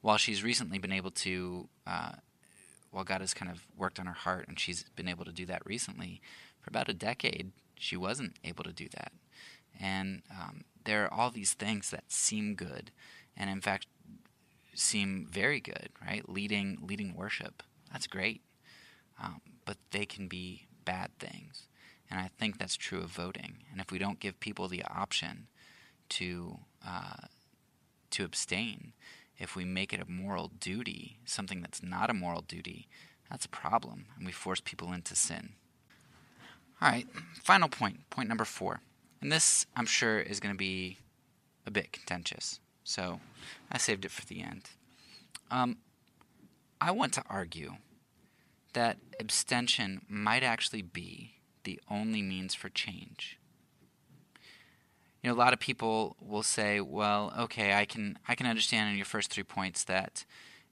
While she's recently been able to, uh, while God has kind of worked on her heart and she's been able to do that recently, for about a decade she wasn't able to do that. And um, there are all these things that seem good, and in fact seem very good, right? Leading leading worship, that's great, um, but they can be bad things. And I think that's true of voting. And if we don't give people the option to uh, to abstain, if we make it a moral duty, something that's not a moral duty, that's a problem, and we force people into sin. All right, final point, point number four. And this, I'm sure, is going to be a bit contentious, so I saved it for the end. Um, I want to argue that abstention might actually be the only means for change. You know, a lot of people will say, "Well, okay, I can I can understand in your first three points that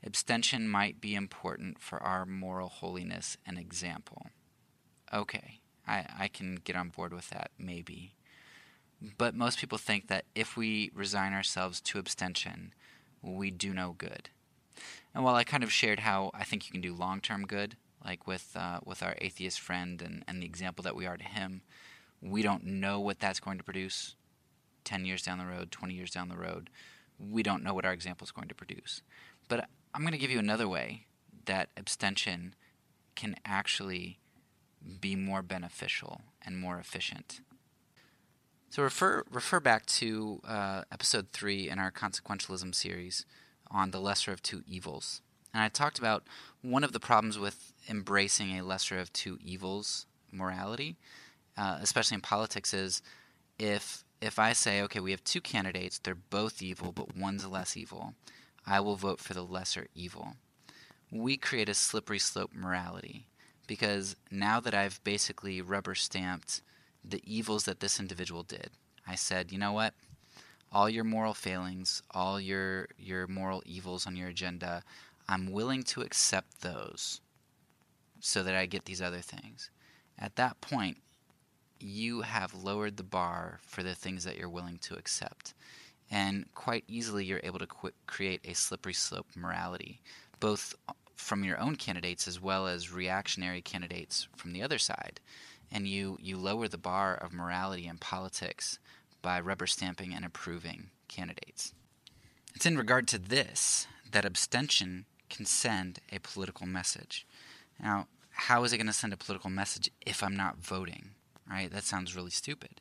abstention might be important for our moral holiness and example." Okay, I, I can get on board with that, maybe. But most people think that if we resign ourselves to abstention, we do no good. And while I kind of shared how I think you can do long term good, like with uh, with our atheist friend and, and the example that we are to him, we don't know what that's going to produce 10 years down the road, 20 years down the road. We don't know what our example is going to produce. But I'm going to give you another way that abstention can actually be more beneficial and more efficient. So refer refer back to uh, episode three in our consequentialism series on the lesser of two evils. And I talked about one of the problems with embracing a lesser of two evils morality, uh, especially in politics, is if if I say, okay, we have two candidates, they're both evil, but one's less evil, I will vote for the lesser evil. We create a slippery slope morality because now that I've basically rubber stamped the evils that this individual did, I said, you know what? All your moral failings, all your your moral evils on your agenda, I'm willing to accept those so that I get these other things. At that point, you have lowered the bar for the things that you're willing to accept. And quite easily, you're able to qu- create a slippery slope morality, both from your own candidates as well as reactionary candidates from the other side. And you, you lower the bar of morality in politics by rubber stamping and approving candidates. It's in regard to this that abstention can send a political message. Now, how is it going to send a political message if I'm not voting? Right? That sounds really stupid.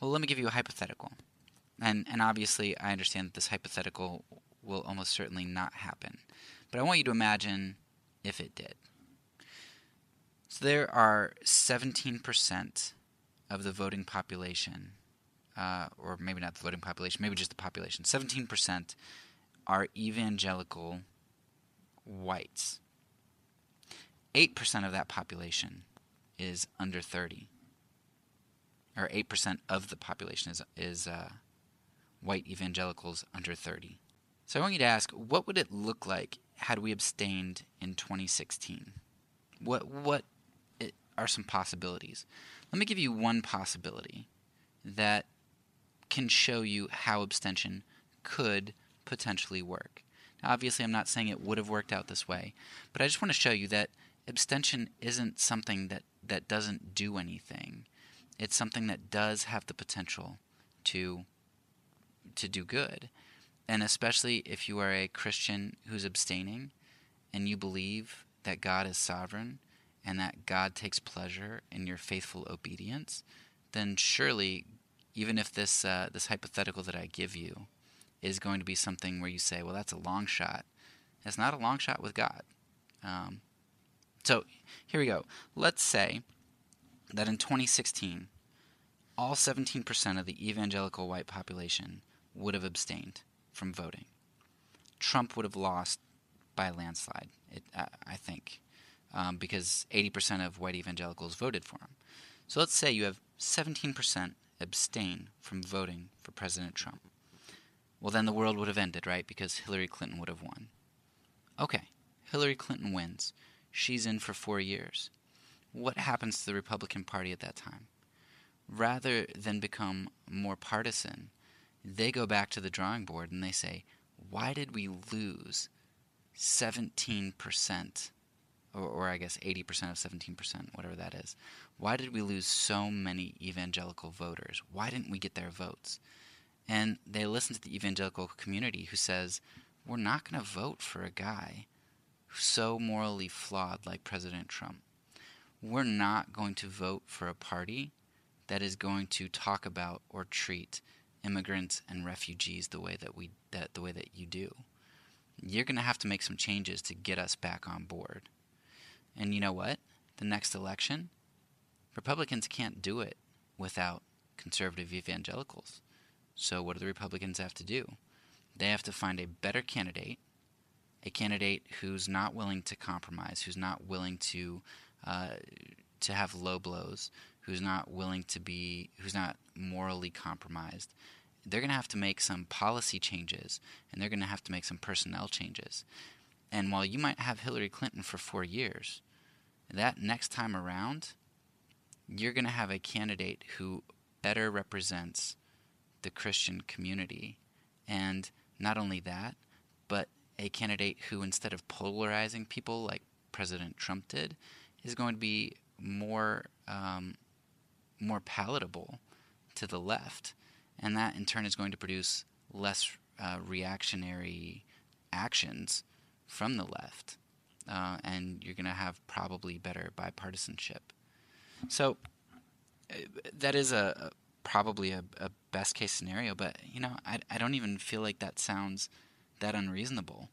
Well, let me give you a hypothetical. And and obviously I understand that this hypothetical will almost certainly not happen. But I want you to imagine if it did. So there are 17% of the voting population, uh, or maybe not the voting population, maybe just the population. 17% are evangelical whites. 8% of that population is under 30. Or 8% of the population is, is uh, white evangelicals under 30. So I want you to ask what would it look like had we abstained in 2016? What, what are some possibilities? Let me give you one possibility that can show you how abstention could potentially work. Now, obviously, I'm not saying it would have worked out this way, but I just want to show you that abstention isn't something that, that doesn't do anything. It's something that does have the potential to to do good. And especially if you are a Christian who's abstaining and you believe that God is sovereign and that God takes pleasure in your faithful obedience, then surely, even if this uh, this hypothetical that I give you is going to be something where you say, "Well, that's a long shot," it's not a long shot with God. Um, so here we go. Let's say that in 2016, all 17% of the evangelical white population would have abstained from voting. Trump would have lost by a landslide, it, uh, I think, um, because 80% of white evangelicals voted for him. So let's say you have 17% abstain from voting for President Trump. Well, then the world would have ended, right? Because Hillary Clinton would have won. Okay, Hillary Clinton wins she's in for four years. What happens to the Republican Party at that time? Rather than become more partisan, they go back to the drawing board and they say, why did we lose 17%, or, or I guess 80% of 17%, whatever that is? Why did we lose so many evangelical voters? Why didn't we get their votes? And they listen to the evangelical community who says, we're not going to vote for a guy so morally flawed like President Trump. We're not going to vote for a party that is going to talk about or treat immigrants and refugees the way that we that the way that you do. You're going to have to make some changes to get us back on board. And you know what? The next election, Republicans can't do it without conservative evangelicals. So what do the Republicans have to do? They have to find a better candidate a candidate who's not willing to compromise, who's not willing to uh, to have low blows, who's not willing to be, who's not morally compromised, they're going to have to make some policy changes, and they're going to have to make some personnel changes. And while you might have Hillary Clinton for four years, that next time around, you're going to have a candidate who better represents the Christian community. And not only that, but a candidate who, instead of polarizing people like President Trump did, is going to be more um, more palatable to the left, and that in turn is going to produce less uh, reactionary actions from the left, uh, and you're going to have probably better bipartisanship. So uh, that is a, a probably a, a, best case scenario, but you know I, I don't even feel like that sounds that unreasonable.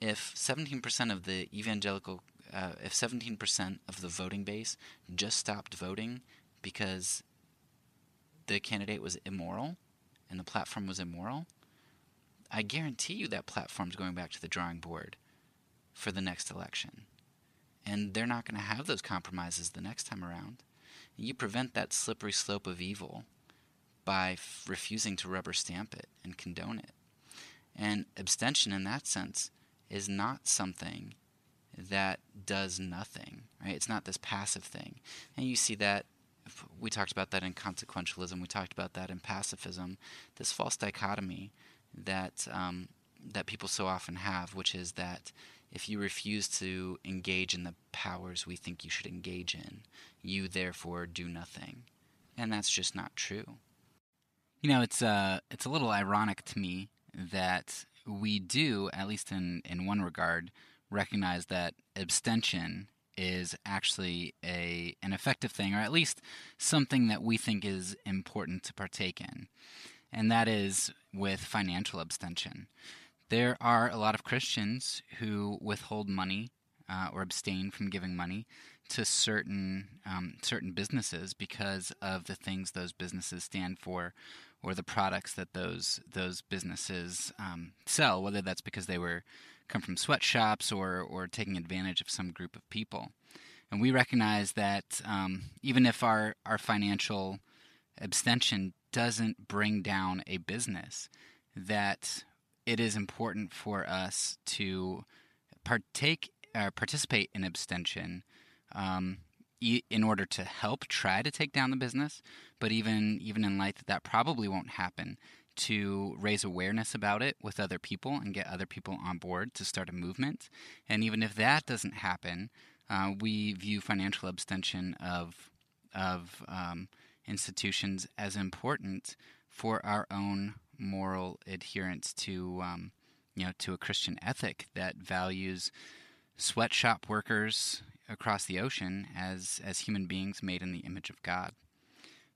If 17% of the evangelical, uh, if 17% of the voting base just stopped voting because the candidate was immoral and the platform was immoral, I guarantee you that platform's going back to the drawing board for the next election. and they're not going to have those compromises the next time around. You prevent that slippery slope of evil by f- refusing to rubber stamp it and condone it. And abstention, in that sense, is not something that does nothing, right? It's not this passive thing. And you see that we talked about that in consequentialism. We talked about that in pacifism. This false dichotomy that um, that people so often have, which is that if you refuse to engage in the powers we think you should engage in, you therefore do nothing, and that's just not true. You know, it's uh, it's a little ironic to me that we do, at least in in one regard, recognize that abstention is actually a an effective thing, or at least something that we think is important to partake in, and that is with financial abstention. There are a lot of Christians who withhold money uh, or abstain from giving money to certain um, certain businesses because of the things those businesses stand for, or the products that those those businesses um, sell. Whether that's because they were come from sweatshops or or taking advantage of some group of people. And we recognize that um, even if our, our financial abstention doesn't bring down a business, that it is important for us to partake or participate in abstention um, in order to help try to take down the business. But even even in light that that probably won't happen, to raise awareness about it with other people and get other people on board to start a movement. And even if that doesn't happen, uh, we view financial abstention of of um, institutions as important for our own moral adherence to um, you know to a Christian ethic that values sweatshop workers across the ocean as as human beings made in the image of God.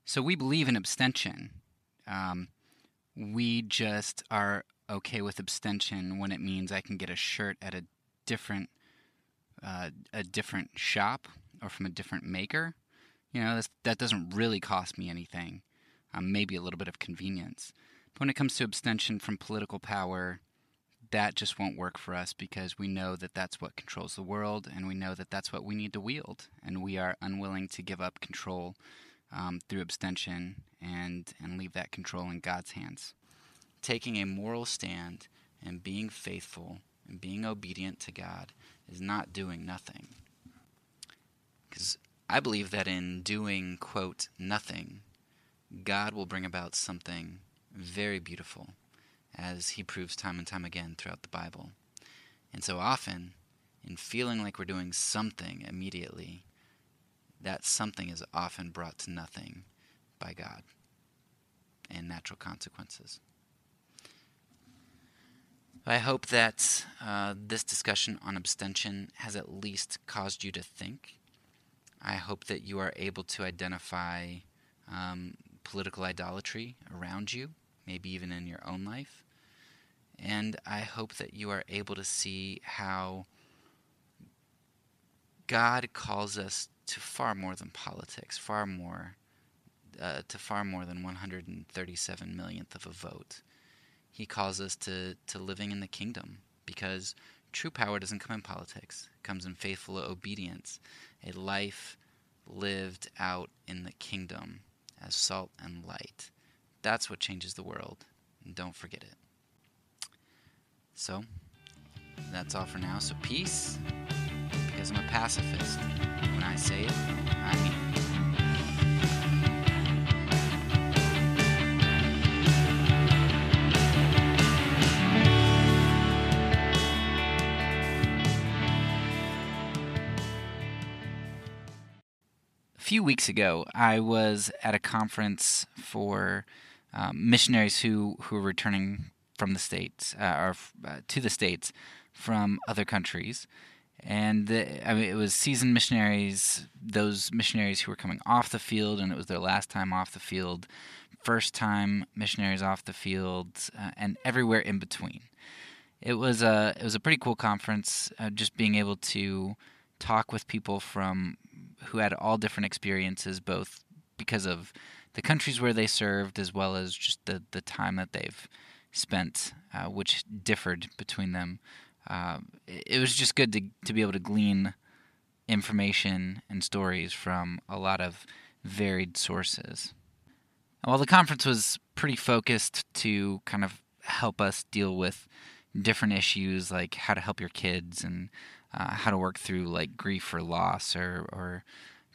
So we believe in abstention. Um, we just are okay with abstention when it means I can get a shirt at a different uh, a different shop or from a different maker. You know, that doesn't really cost me anything. Um, maybe a little bit of convenience. But when it comes to abstention from political power, that just won't work for us because we know that that's what controls the world and we know that that's what we need to wield. And we are unwilling to give up control um, through abstention and, and leave that control in God's hands. Taking a moral stand and being faithful and being obedient to God is not doing nothing. Because I believe that in doing, quote, nothing, God will bring about something very beautiful, as he proves time and time again throughout the Bible. And so often, in feeling like we're doing something immediately, that something is often brought to nothing by God and natural consequences. I hope that uh, this discussion on abstention has at least caused you to think. I hope that you are able to identify um, political idolatry around you, maybe even in your own life. And I hope that you are able to see how God calls us to far more than politics, far more, uh, to far more than 137 millionth of a vote. He calls us to, to living in the kingdom because true power doesn't come in politics, it comes in faithful obedience, a life lived out in the kingdom as salt and light. That's what changes the world, and don't forget it. So, that's all for now. So, peace because I'm a pacifist. When I say it, I mean it. A few weeks ago, I was at a conference for um, missionaries who, who are returning from the states uh, or uh, to the states from other countries, and the, I mean, it was seasoned missionaries, those missionaries who were coming off the field, and it was their last time off the field, first time missionaries off the field, uh, and everywhere in between. It was a it was a pretty cool conference. Uh, just being able to talk with people from who had all different experiences, both because of the countries where they served, as well as just the the time that they've spent, uh, which differed between them. Um, it was just good to to be able to glean information and stories from a lot of varied sources. While the conference was pretty focused to kind of help us deal with different issues like how to help your kids and uh, how to work through like grief or loss or, or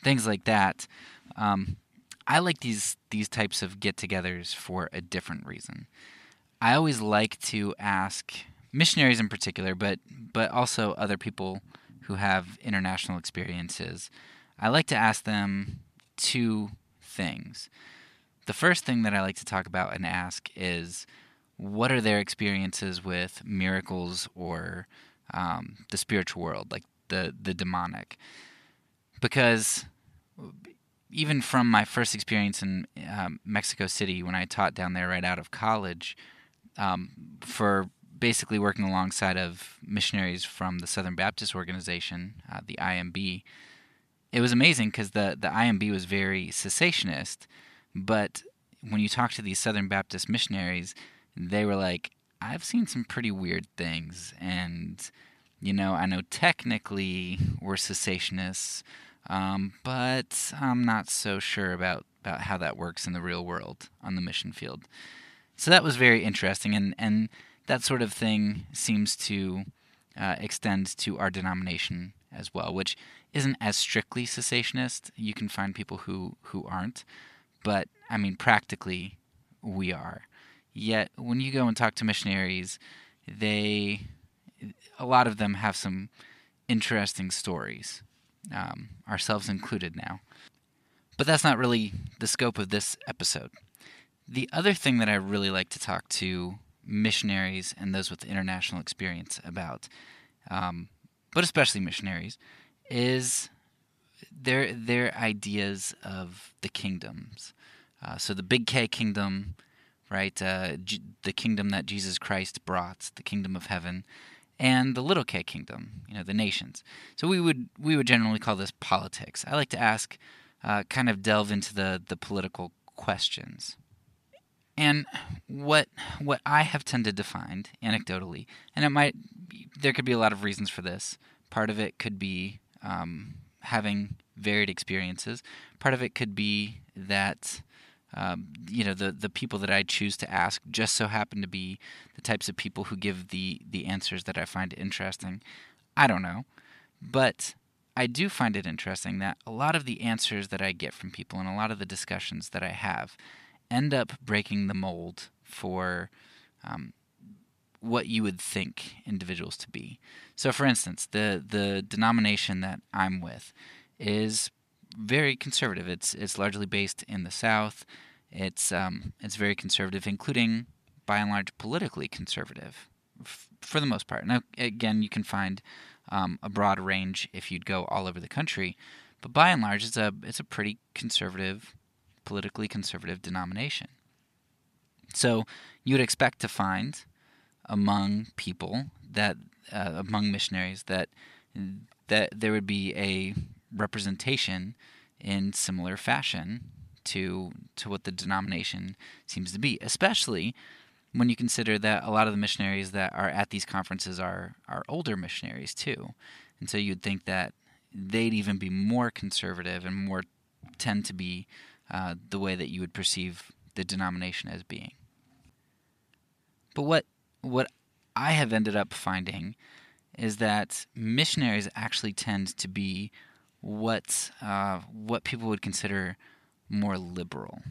things like that, um, I like these these types of get-togethers for a different reason. I always like to ask missionaries in particular, but but also other people who have international experiences. I like to ask them two things. The first thing that I like to talk about and ask is what are their experiences with miracles or um, the spiritual world, like the the demonic? Because even from my first experience in um, Mexico City when I taught down there right out of college, um, for basically working alongside of missionaries from the Southern Baptist Organization, uh, the IMB, it was amazing because the the IMB was very cessationist, but when you talk to these Southern Baptist missionaries, they were like, "I've seen some pretty weird things," and you know, I know technically we're cessationists, um, but I'm not so sure about about how that works in the real world on the mission field. So that was very interesting, and and that sort of thing seems to uh, extend to our denomination as well, which isn't as strictly cessationist. You can find people who, who aren't, but I mean, practically, we are. Yet, when you go and talk to missionaries, they, a lot of them have some interesting stories, um, ourselves included now. But that's not really the scope of this episode. The other thing that I really like to talk to missionaries and those with international experience about, um, but especially missionaries, is their their ideas of the kingdoms. Uh, so the big K kingdom, right? Uh, G- the kingdom that Jesus Christ brought, the kingdom of heaven, and the little K kingdom, you know, the nations. So we would we would generally call this politics. I like to ask, uh, kind of delve into the the political questions. And what what I have tended to find anecdotally, and it might there could be a lot of reasons for this. Part of it could be um, having varied experiences. Part of it could be that um, you know the the people that I choose to ask just so happen to be the types of people who give the the answers that I find interesting. I don't know, but I do find it interesting that a lot of the answers that I get from people and a lot of the discussions that I have end up breaking the mold for um, what you would think individuals to be. So, for instance, the the denomination that I'm with is very conservative. It's it's largely based in the South. It's um, it's very conservative, including by and large politically conservative, f- for the most part. Now, again, you can find um, a broad range if you'd go all over the country, but by and large, it's a it's a pretty conservative, politically conservative denomination. So you would expect to find among people that uh, among missionaries that that there would be a representation in similar fashion to to what the denomination seems to be, especially when you consider that a lot of the missionaries that are at these conferences are are older missionaries too, and so you'd think that they'd even be more conservative and more tend to be uh, the way that you would perceive the denomination as being. But what what I have ended up finding is that missionaries actually tend to be what uh, what people would consider more liberal,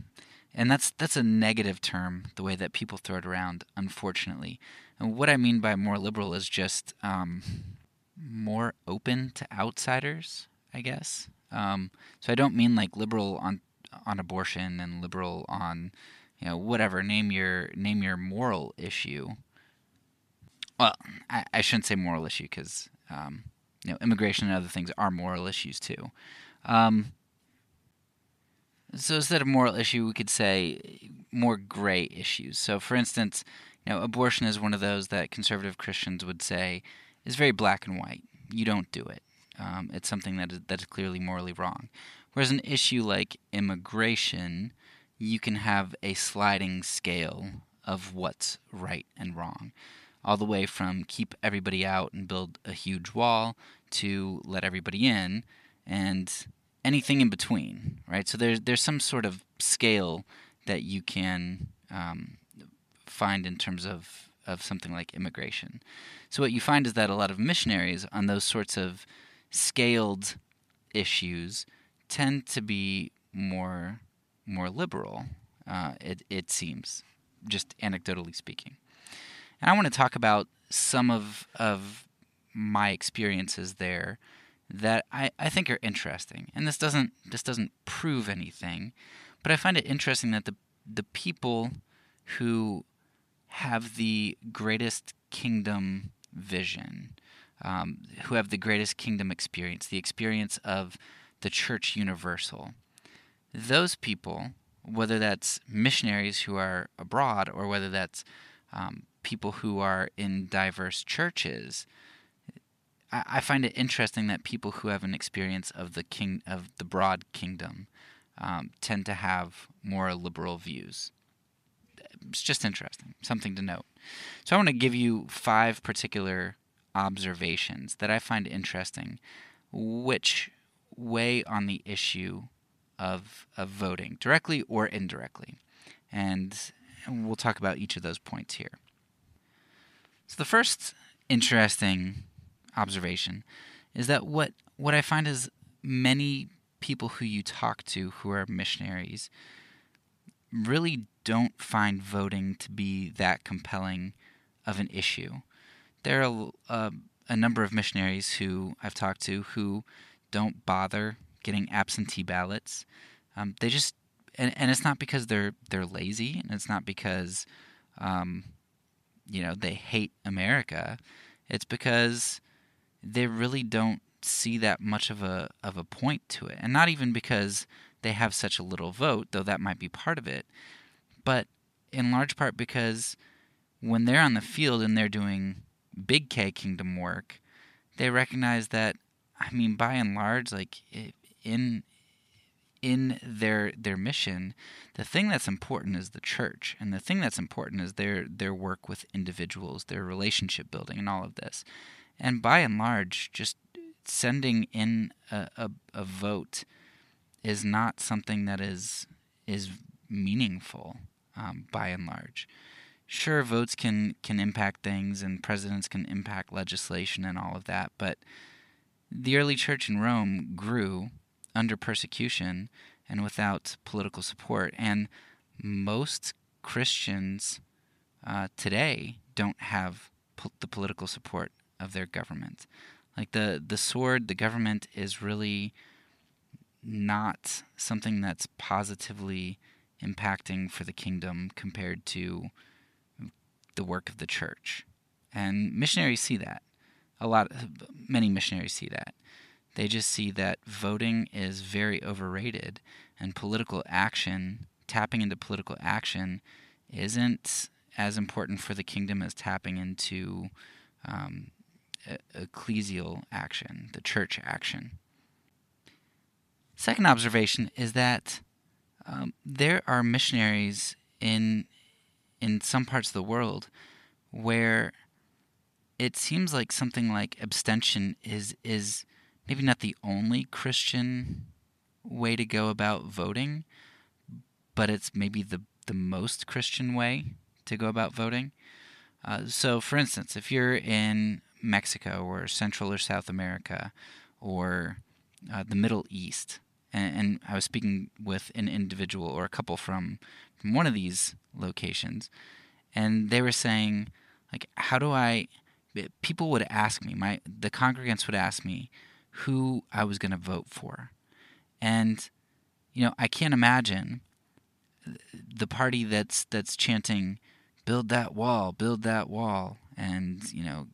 and that's that's a negative term the way that people throw it around. Unfortunately, and what I mean by more liberal is just um, more open to outsiders. I guess. Um, so I don't mean like liberal on on abortion and liberal on you know whatever name your name your moral issue well, I, I shouldn't say moral issue because um, you know immigration and other things are moral issues too. Um, so instead of moral issue, we could say more gray issues. So, for instance, you know, abortion is one of those that conservative Christians would say is very black and white. You don't do it. Um, it's something that is, that is clearly morally wrong. Whereas an issue like immigration, you can have a sliding scale of what's right and wrong. all the way from keep everybody out and build a huge wall to let everybody in and anything in between, right? So there's there's some sort of scale that you can um, find in terms of of something like immigration. So what you find is that a lot of missionaries on those sorts of scaled issues tend to be more more liberal. Uh, it it seems, just anecdotally speaking. And I want to talk about some of of my experiences there that I, I think are interesting. And this doesn't this doesn't prove anything, but I find it interesting that the the people who have the greatest kingdom vision, um, who have the greatest kingdom experience, the experience of the church universal. Those people, whether that's missionaries who are abroad or whether that's um, people who are in diverse churches, I, I, find it interesting that people who have an experience of the king of the broad kingdom um, tend to have more liberal views it's just interesting, something to note. So I want to give you five particular observations that I find interesting, which weigh on the issue of of voting, directly or indirectly. And we'll talk about each of those points here. So the first interesting observation is that what what I find is many people who you talk to who are missionaries really don't find voting to be that compelling of an issue. There are a, a number of missionaries who I've talked to who don't bother getting absentee ballots. Um, they just and, and it's not because they're they're lazy, and it's not because um, you know they hate America. It's because they really don't see that much of a of a point to it, and not even because they have such a little vote, though that might be part of it, but in large part because when they're on the field and they're doing big K kingdom work, they recognize that I mean by and large like in in their their mission, the thing that's important is the church, and the thing that's important is their their work with individuals, their relationship building, and all of this. And by and large, just sending in a, a, a vote is not something that is is meaningful um, by and large. Sure, votes can can impact things, and presidents can impact legislation and all of that, but the early church in Rome grew under persecution and without political support, and most Christians uh, today don't have po- the political support of their government. Like the the sword, the government is really not something that's positively impacting for the kingdom compared to the work of the church. And missionaries see that. A lot many missionaries see that. They just see that voting is very overrated and political action, tapping into political action isn't as important for the kingdom as tapping into um, ecclesial action, the church action. Second observation is that um, there are missionaries in in some parts of the world where it seems like something like abstention is is maybe not the only Christian way to go about voting, but it's maybe the the most Christian way to go about voting. Uh, so, for instance, if you're in Mexico or Central or South America or uh, the Middle East, and, and, I was speaking with an individual or a couple from from one of these locations, and they were saying, like, how do I? People would ask me, my the congregants would ask me who I was going to vote for, and you know, I can't imagine the party that's that's chanting, "Build that wall, build that wall," and you know,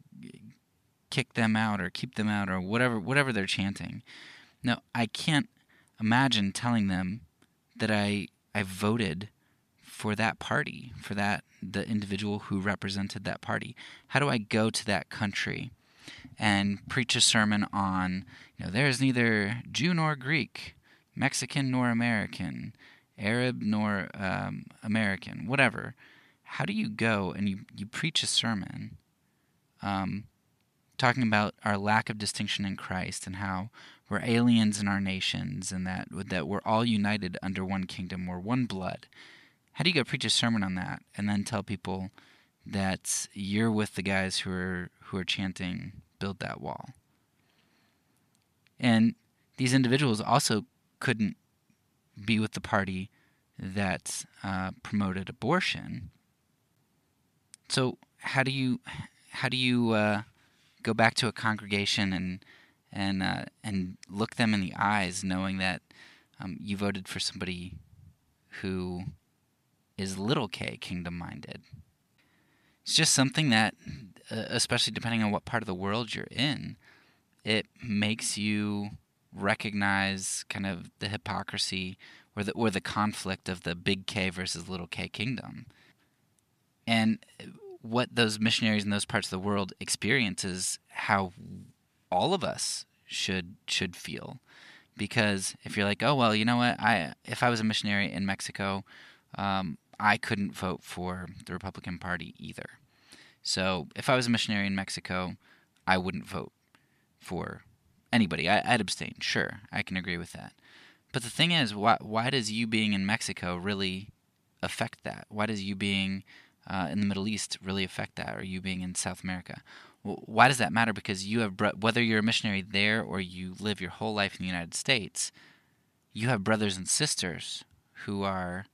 kick them out or keep them out or whatever whatever they're chanting. No, I can't imagine telling them that I I voted for that party, for that the individual who represented that party. How do I go to that country and preach a sermon on, you know, there is neither Jew nor Greek, Mexican nor American, Arab nor um, American, whatever. How do you go and you, you preach a sermon um, talking about our lack of distinction in Christ and how we're aliens in our nations and that that we're all united under one kingdom, we're one blood. How do you go preach a sermon on that and then tell people that you're with the guys who are who are chanting "Build that wall"? And these individuals also couldn't be with the party that uh, promoted abortion. So how do you how do you uh, go back to a congregation and and uh, and look them in the eyes, knowing that um, you voted for somebody who is little k kingdom minded? It's just something that, uh, especially depending on what part of the world you're in, it makes you recognize kind of the hypocrisy or the or the conflict of the big K versus little K kingdom. And what those missionaries in those parts of the world experience is how all of us should should feel. Because if you're like, oh well, you know what, I if I was a missionary in Mexico, um, I couldn't vote for the Republican Party either. So if I was a missionary in Mexico, I wouldn't vote for anybody. I, would abstain. Sure, I can agree with that. But the thing is, why why does you being in Mexico really affect that? Why does you being uh, in the Middle East really affect that, or you being in South America? Well, why does that matter? Because you have whether you're a missionary there or you live your whole life in the United States, you have brothers and sisters who are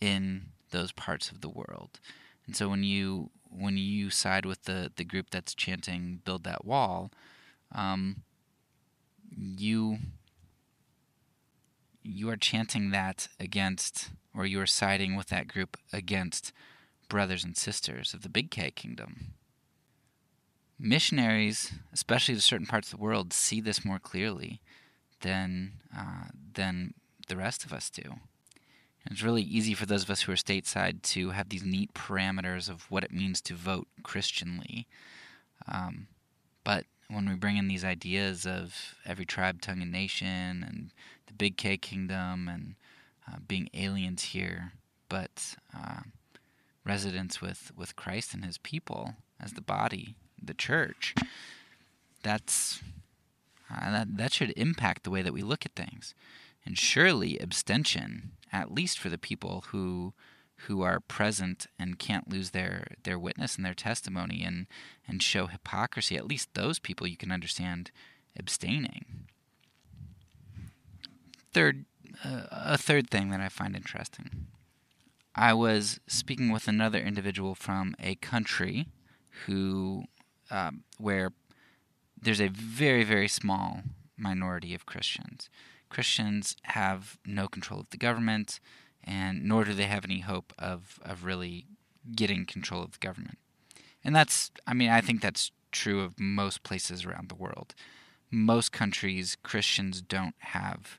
in those parts of the world, and so when you when you side with the the group that's chanting "Build that wall," um, you you are chanting that against, or you are siding with that group against brothers and sisters of the Big K kingdom. Missionaries, especially to certain parts of the world, see this more clearly than uh, than the rest of us do. It's really easy for those of us who are stateside to have these neat parameters of what it means to vote Christianly. Um, but when we bring in these ideas of every tribe, tongue, and nation, and the Big K kingdom, and uh, being aliens here, but uh, residents with, with Christ and His people as the body, the church, that's uh, that that should impact the way that we look at things, and surely abstention, at least for the people who who are present and can't lose their, their witness and their testimony and, and show hypocrisy, at least those people you can understand abstaining. Third, uh, a third thing that I find interesting. I was speaking with another individual from a country who, um, where there's a very, very small minority of Christians. Christians have no control of the government and nor do they have any hope of, of really getting control of the government. And that's, I mean, I think that's true of most places around the world. Most countries, Christians don't have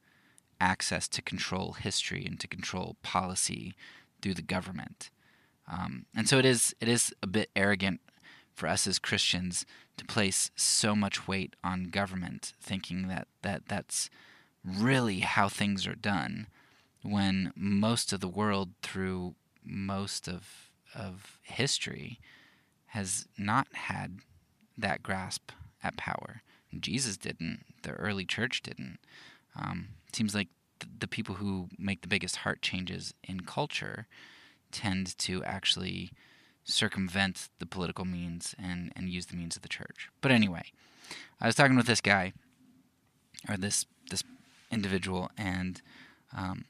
access to control history and to control policy through the government. Um, and so it is, it is a bit arrogant for us as Christians to place so much weight on government, thinking that, that that's really how things are done when most of the world through most of of history has not had that grasp at power. Jesus didn't. The early church didn't. Um, seems like th- the people who make the biggest heart changes in culture tend to actually circumvent the political means and, and use the means of the church. But anyway, I was talking with this guy, or this this individual, and um,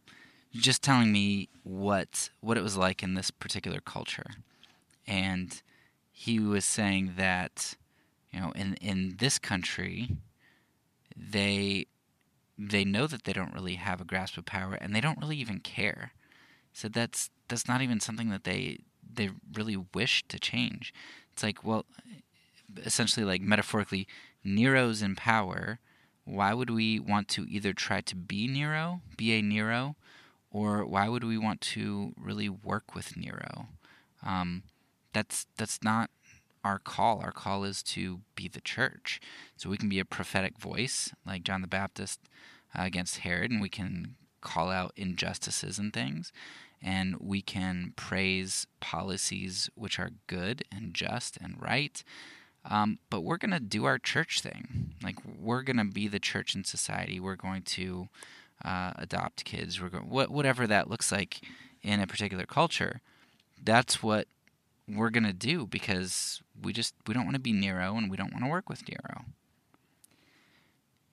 just telling me what what it was like in this particular culture, and he was saying that you know in in this country they they know that they don't really have a grasp of power and they don't really even care. So that's that's not even something that they they really wish to change. It's like well, essentially like metaphorically, Nero's in power. Why would we want to either try to be Nero, be a Nero, or why would we want to really work with Nero? Um, that's that's not our call. Our call is to be the church. So we can be a prophetic voice like John the Baptist uh, against Herod, and we can call out injustices and things, and we can praise policies which are good and just and right. Um, but we're going to do our church thing. Like, we're going to be the church in society. We're going to uh, adopt kids. We're going, what, whatever that looks like in a particular culture. That's what we're going to do because we just we don't want to be Nero and we don't want to work with Nero.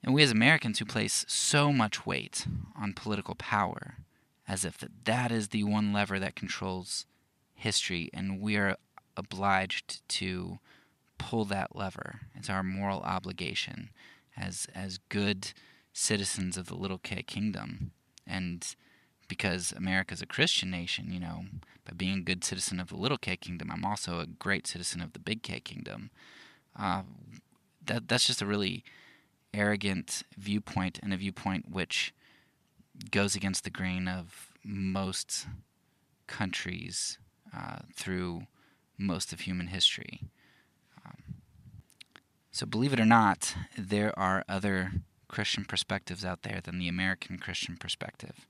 And we as Americans who place so much weight on political power as if that, that is the one lever that controls history and we are obliged to pull that lever. It's our moral obligation as as good citizens of the little K kingdom. And because America's a Christian nation, you know, by being a good citizen of the little K kingdom, I'm also a great citizen of the big K kingdom. Uh, that that's just a really arrogant viewpoint and a viewpoint which goes against the grain of most countries uh, through most of human history. So, believe it or not, there are other Christian perspectives out there than the American Christian perspective.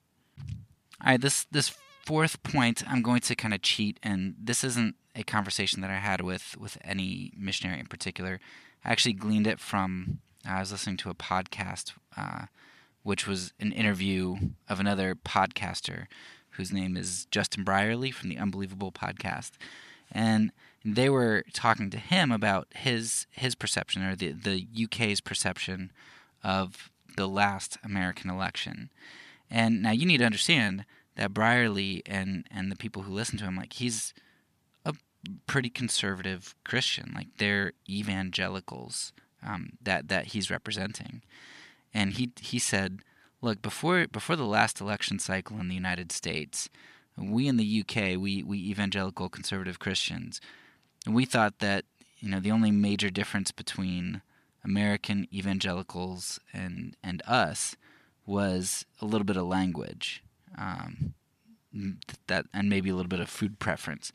All right, this this fourth point, I'm going to kind of cheat, and this isn't a conversation that I had with with any missionary in particular. I actually gleaned it from I was listening to a podcast, uh, which was an interview of another podcaster whose name is Justin Brierley from the Unbelievable podcast, and they were talking to him about his his perception or the the UK's perception of the last American election. And now you need to understand that Brierley and and the people who listen to him, like he's a pretty conservative Christian, like they're evangelicals um, that that he's representing. And he he said, look before before the last election cycle in the United States, we in the UK, we we evangelical conservative Christians, we thought that you know the only major difference between American evangelicals and and us was a little bit of language, um, that and maybe a little bit of food preference.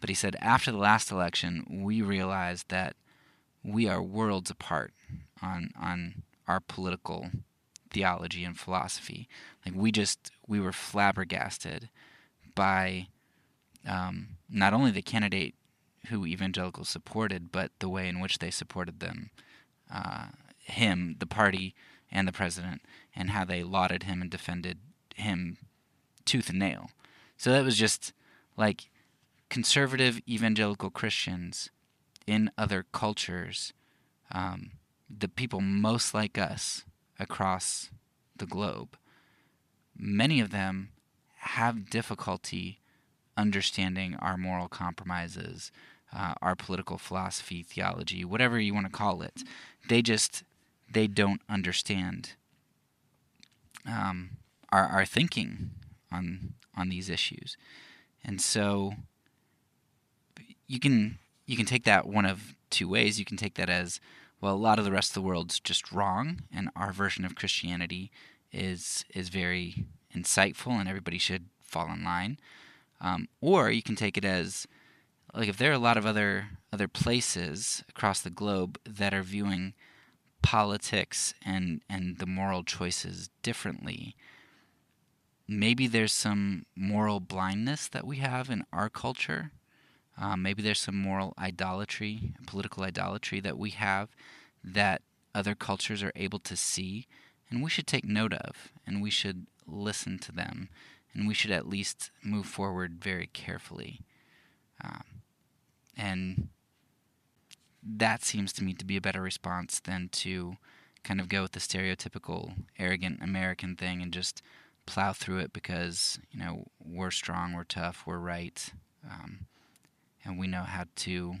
But he said after the last election, we realized that we are worlds apart on on our political theology and philosophy. Like we just we were flabbergasted by um, not only the candidate who evangelicals supported, but the way in which they supported them, uh, him, the party, and the president, and how they lauded him and defended him tooth and nail. So that was just like conservative evangelical Christians in other cultures, um, the people most like us across the globe, many of them have difficulty understanding our moral compromises, uh, our political philosophy, theology, whatever you want to call it. They just they don't understand um, our our thinking on on these issues, and so you can you can take that one of two ways. You can take that as well. A lot of the rest of the world's just wrong, and our version of Christianity is is very insightful, and everybody should fall in line. Um, or you can take it as like if there are a lot of other other places across the globe that are viewing politics and and the moral choices differently maybe there's some moral blindness that we have in our culture um, maybe there's some moral idolatry, political idolatry that we have that other cultures are able to see, and we should take note of, and we should listen to them, and we should at least move forward very carefully. Um, and that seems to me to be a better response than to kind of go with the stereotypical arrogant American thing and just plow through it because you know we're strong, we're tough, we're right. Um, and we know how to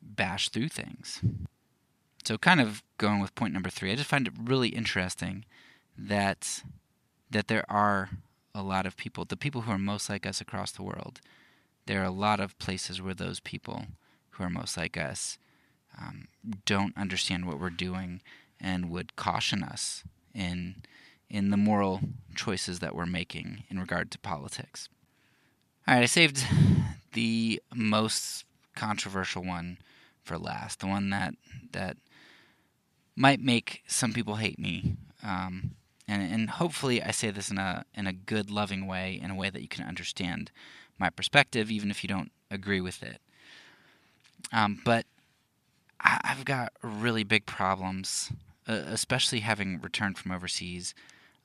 bash through things. So, kind of going with point number three, I just find it really interesting that that there are a lot of people, the people who are most like us across the world. There are a lot of places where those people who are most like us um, don't understand what we're doing and would caution us in in the moral choices that we're making in regard to politics. All right, I saved the most controversial one for last, the one that that might make some people hate me. Um, and and hopefully I say this in a in a good, loving way, in a way that you can understand my perspective, even if you don't agree with it. Um, but I, I've got really big problems, uh, especially having returned from overseas.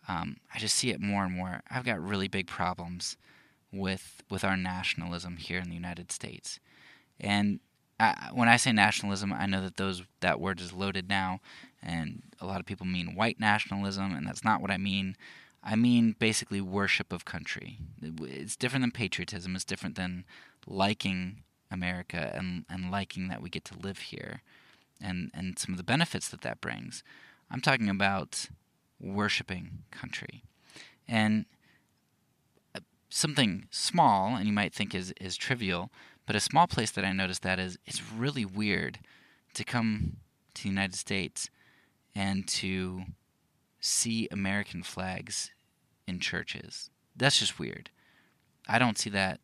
Um, I just see it more and more. I've got really big problems with with our nationalism here in the United States, and I, when I say nationalism, I know that those that word is loaded now, and a lot of people mean white nationalism, and that's not what I mean. I mean basically worship of country. It's different than patriotism. It's different than liking America and and liking that we get to live here, and and some of the benefits that that brings. I'm talking about worshiping country, and uh, something small, and you might think is is trivial, but a small place that I noticed that is it's really weird to come to the United States and to see American flags in churches. That's just weird. I don't see that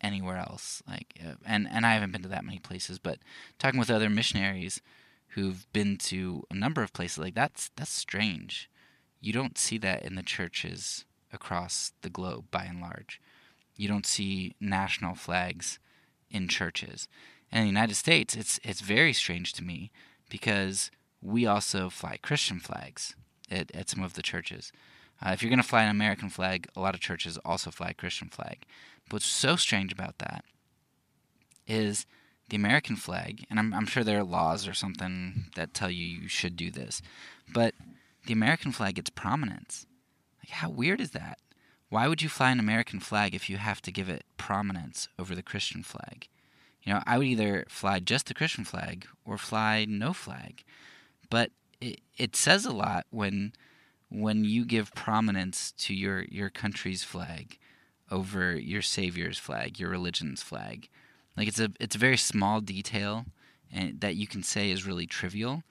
anywhere else. Like, uh, and and I haven't been to that many places, but talking with other missionaries who've been to a number of places, like that's that's strange. You don't see that in the churches across the globe, by and large. You don't see national flags in churches. And in the United States, it's it's very strange to me because we also fly Christian flags at, at some of the churches. Uh, if you're going to fly an American flag, a lot of churches also fly a Christian flag. But what's so strange about that is the American flag, and I'm, I'm sure there are laws or something that tell you you should do this, but the American flag gets prominence. Like, how weird is that? Why would you fly an American flag if you have to give it prominence over the Christian flag? You know, I would either fly just the Christian flag or fly no flag. But it, it says a lot when when you give prominence to your, your country's flag over your savior's flag, your religion's flag. Like it's a it's a very small detail and that you can say is really trivial,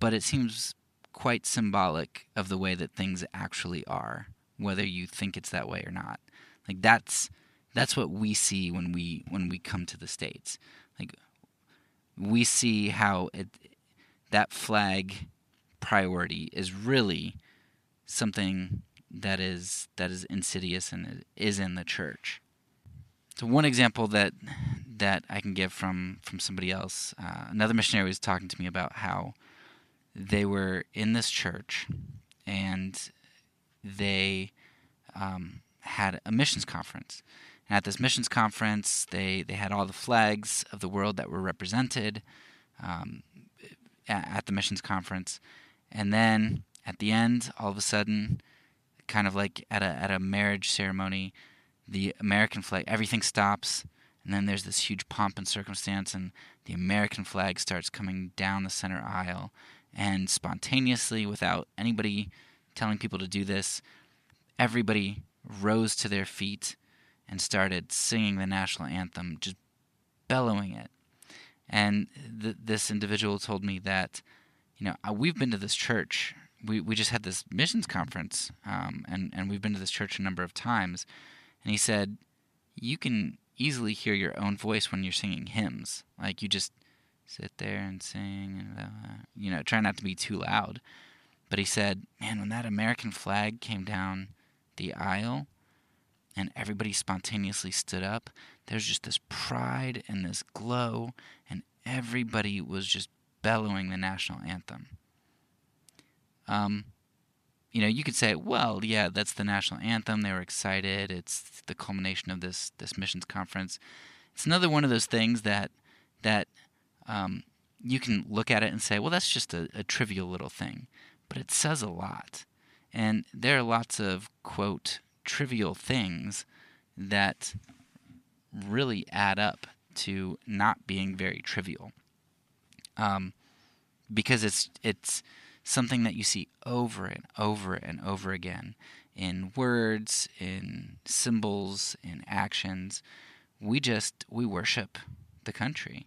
but it seems quite symbolic of the way that things actually are whether you think it's that way or not. Like that's that's what we see when we when we come to the states. Like we see how it, that flag priority is really something that is that is insidious and is in the church. So one example that that I can give from from somebody else, uh, another missionary was talking to me about how they were in this church and they um, had a missions conference. And at this missions conference, they, they had all the flags of the world that were represented um, at, at the missions conference. And then at the end, all of a sudden, kind of like at a, at a marriage ceremony, the American flag, everything stops. And then there's this huge pomp and circumstance, and the American flag starts coming down the center aisle. And spontaneously, without anybody telling people to do this, everybody rose to their feet and started singing the national anthem, just bellowing it. And th- this individual told me that, you know, we've been to this church. We, we just had this missions conference, um, and, and we've been to this church a number of times. And he said, you can easily hear your own voice when you're singing hymns. Like you just sit there and sing, and, you know, try not to be too loud. But he said, man, when that American flag came down the aisle and everybody spontaneously stood up, there's just this pride and this glow, and everybody was just bellowing the national anthem. Um, you know, you could say, well, yeah, that's the national anthem. They were excited. It's the culmination of this this missions conference. It's another one of those things that that um, you can look at it and say, well, that's just a, a trivial little thing, but it says a lot. And there are lots of, quote, trivial things that really add up to not being very trivial. Um, because it's it's something that you see over and over and over again in words, in symbols, in actions. We just we worship the country.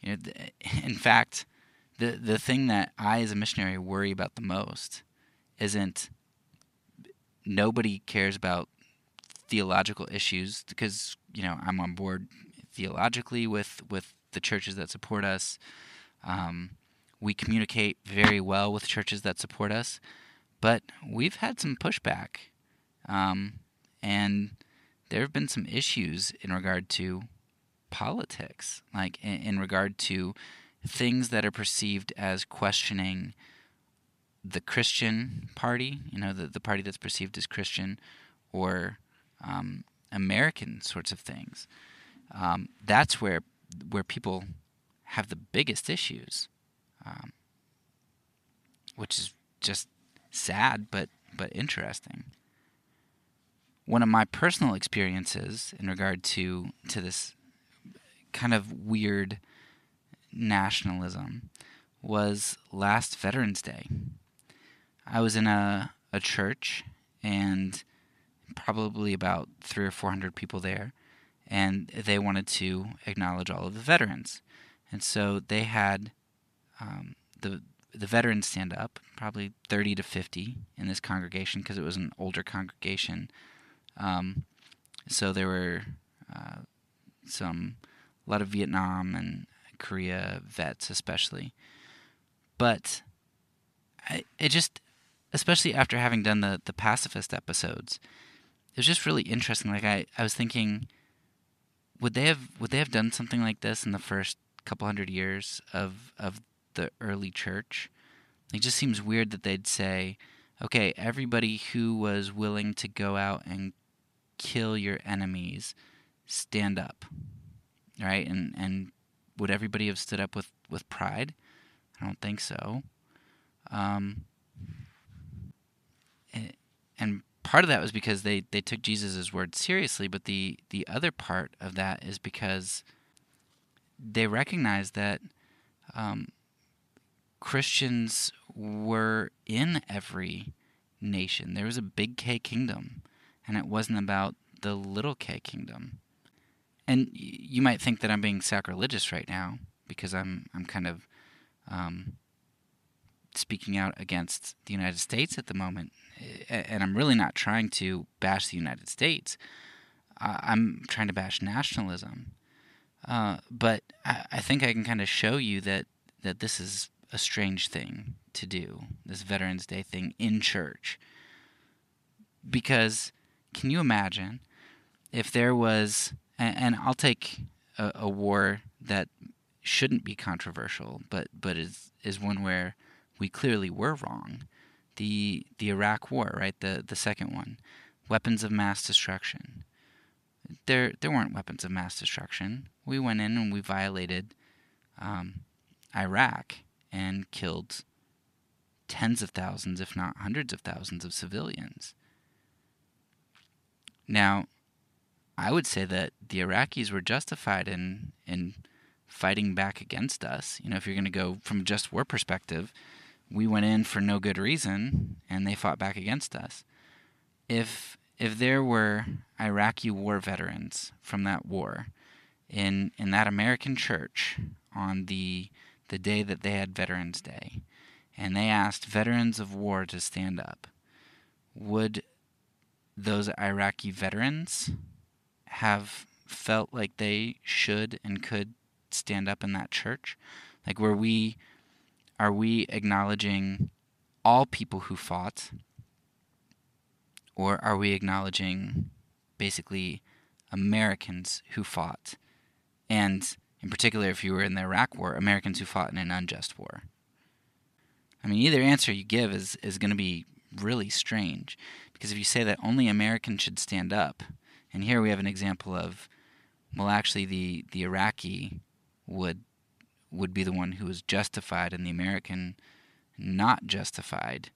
You know, in fact, the the thing that I as a missionary worry about the most isn't nobody cares about theological issues because you know I'm on board theologically with with the churches that support us. Um, we communicate very well with churches that support us, but we've had some pushback, um, and there have been some issues in regard to politics, like in, in regard to things that are perceived as questioning the Christian party, you know, the, the party that's perceived as Christian, or um, American sorts of things. Um, that's where where people have the biggest issues, um, which is just sad, but but interesting. One of my personal experiences in regard to to this kind of weird nationalism was last Veterans Day. I was in a, a church and probably about three or four hundred people there, and they wanted to acknowledge all of the veterans. And so they had um, the the veterans stand up, probably 30 to 50 in this congregation because it was an older congregation. Um, so there were uh, some, a lot of Vietnam and Korea vets, especially. But I, it just, especially after having done the, the pacifist episodes, it was just really interesting. Like I, I was thinking, would they have would they have done something like this in the first couple hundred years of of the early church. It just seems weird that they'd say, okay, everybody who was willing to go out and kill your enemies, stand up. Right? And and would everybody have stood up with, with pride? I don't think so. Um, and part of that was because they, they took Jesus' word seriously, but the, the other part of that is because they recognized that um, Christians were in every nation. There was a big K kingdom, and it wasn't about the little K kingdom. And you might think that I'm being sacrilegious right now because I'm I'm kind of um, speaking out against the United States at the moment, and I'm really not trying to bash the United States. I'm trying to bash nationalism. Uh, but I, I think I can kind of show you that that this is a strange thing to do, this Veterans Day thing in church. Because can you imagine if there was, and, and I'll take a, a, war that shouldn't be controversial, but but is is one where we clearly were wrong. The the Iraq War, right? The the second one, weapons of mass destruction. There there weren't weapons of mass destruction. We went in and we violated um, Iraq and killed tens of thousands, if not hundreds of thousands, of civilians. Now, I would say that the Iraqis were justified in in fighting back against us. You know, if you're going to go from just war perspective, we went in for no good reason and they fought back against us. If if there were Iraqi war veterans from that war in in that American church on the the day that they had Veterans Day, and they asked veterans of war to stand up, would those Iraqi veterans have felt like they should and could stand up in that church? Like, were we, are we acknowledging all people who fought, or are we acknowledging basically Americans who fought? And in particular, if you were in the Iraq War, Americans who fought in an unjust war. I mean, either answer you give is, is going to be really strange because if you say that only Americans should stand up, and here we have an example of, well, actually, the, the Iraqi would would be the one who is justified, and the American not justified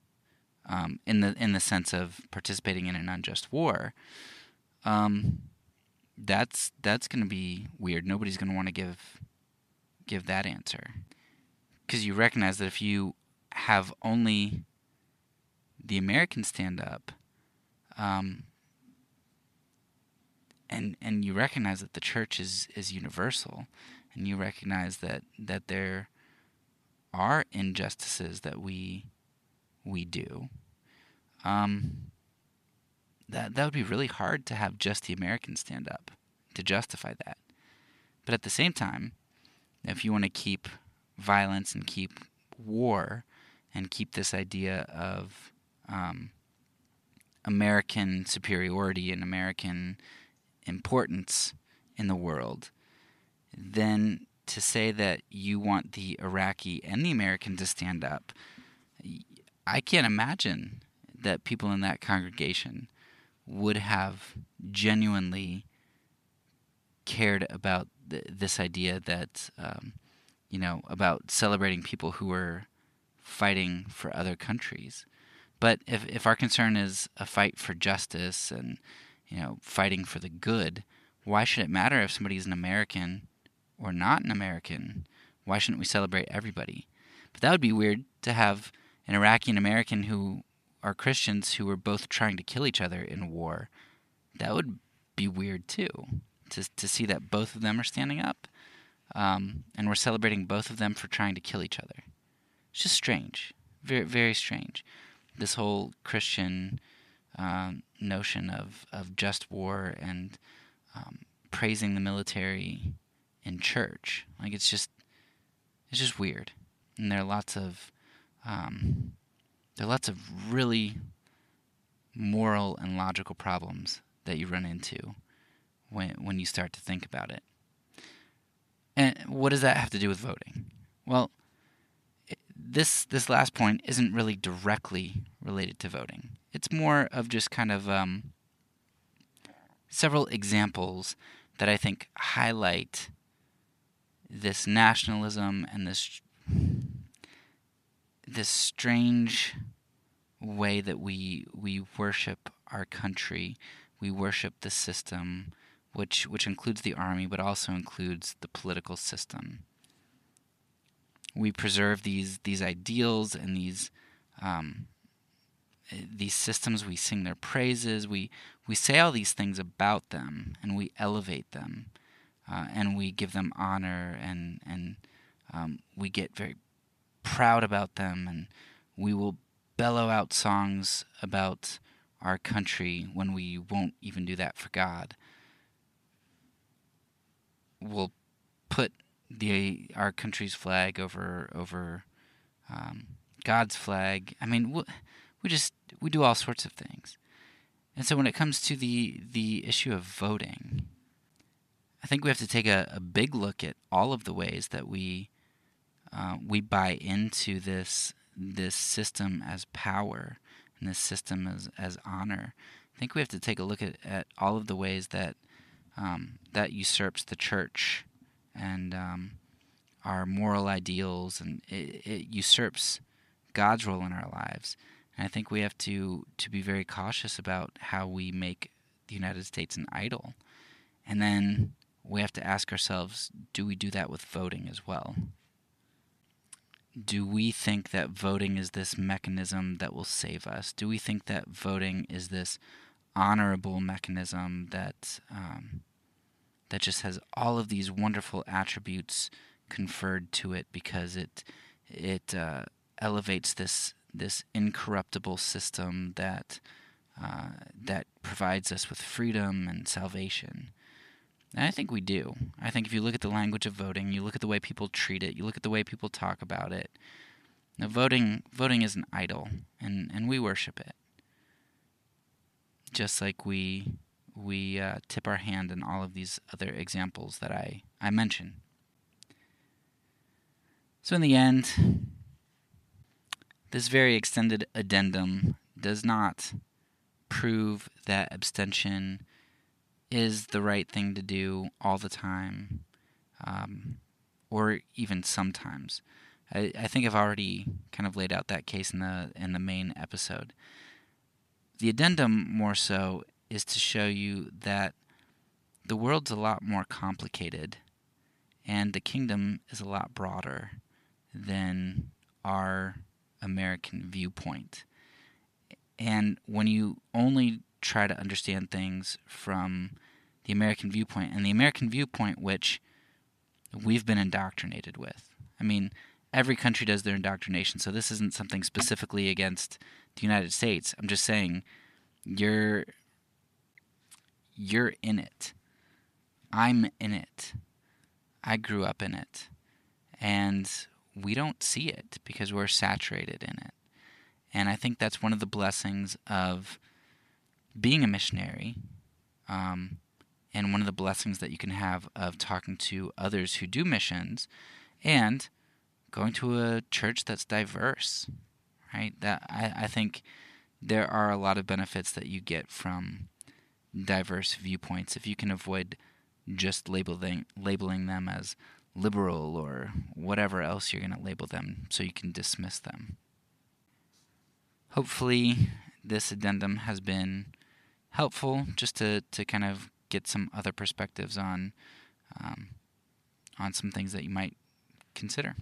um, in the in the sense of participating in an unjust war. Um, that's that's going to be weird. Nobody's going to want to give give that answer because you recognize that if you have only the American stand up, um, and and you recognize that the church is is universal, and you recognize that that there are injustices that we we do. Um, that that would be really hard to have just the Americans stand up to justify that. But at the same time, if you want to keep violence and keep war and keep this idea of um, American superiority and American importance in the world, then to say that you want the Iraqi and the American to stand up, I can't imagine that people in that congregation would have genuinely cared about th- this idea that, um, you know, about celebrating people who were fighting for other countries. But if, if our concern is a fight for justice and, you know, fighting for the good, why should it matter if somebody's an American or not an American? Why shouldn't we celebrate everybody? But that would be weird to have an Iraqi and American who are Christians who were both trying to kill each other in war. That would be weird too, to to see that both of them are standing up, um, and we're celebrating both of them for trying to kill each other. It's just strange, very very strange. This whole Christian um, notion of of just war and um, praising the military in church, like it's just it's just weird, and there are lots of um, there are lots of really moral and logical problems that you run into when when you start to think about it. And what does that have to do with voting? Well, this this last point isn't really directly related to voting. It's more of just kind of um, several examples that I think highlight this nationalism and this this strange way that we we worship our country, we worship the system, which which includes the army, but also includes the political system. We preserve these these ideals and these um, these systems. We sing their praises. We we say all these things about them, and we elevate them, uh, and we give them honor, and and um, we get very proud about them, and we will bellow out songs about our country when we won't even do that for God. We'll put the our country's flag over over um, God's flag. I mean, we, we just we do all sorts of things. And so when it comes to the the issue of voting, I think we have to take a, a big look at all of the ways that we uh, we buy into this this system as power and this system as as honor. I think we have to take a look at, at all of the ways that um, that usurps the church and um, our moral ideals, and it, it, usurps God's role in our lives. And I think we have to to be very cautious about how we make the United States an idol, and then we have to ask ourselves: Do we do that with voting as well? do we think that voting is this mechanism that will save us? Do we think that voting is this honorable mechanism that um, that just has all of these wonderful attributes conferred to it because it it uh, elevates this this incorruptible system that uh, that provides us with freedom and salvation? I think we do. I think if you look at the language of voting, you look at the way people treat it, you look at the way people talk about it. Now, voting voting is an idol, and, and we worship it. Just like we we uh, tip our hand in all of these other examples that I, I mentioned. So, in the end, this very extended addendum does not prove that abstention is the right thing to do all the time, um, or even sometimes. I, I think I've already kind of laid out that case in the in the main episode. The addendum, more so, is to show you that the world's a lot more complicated, and the kingdom is a lot broader than our American viewpoint. And when you only try to understand things from the American viewpoint, and the American viewpoint which we've been indoctrinated with. I mean, every country does their indoctrination, so this isn't something specifically against the United States. I'm just saying you're you're in it. I'm in it. I grew up in it. And we don't see it because we're saturated in it. And I think that's one of the blessings of being a missionary um, and one of the blessings that you can have of talking to others who do missions and going to a church that's diverse, right? That I, I think there are a lot of benefits that you get from diverse viewpoints if you can avoid just labeling labeling them as liberal or whatever else you're going to label them so you can dismiss them. Hopefully, this addendum has been helpful just to, to kind of get some other perspectives on um, on some things that you might consider.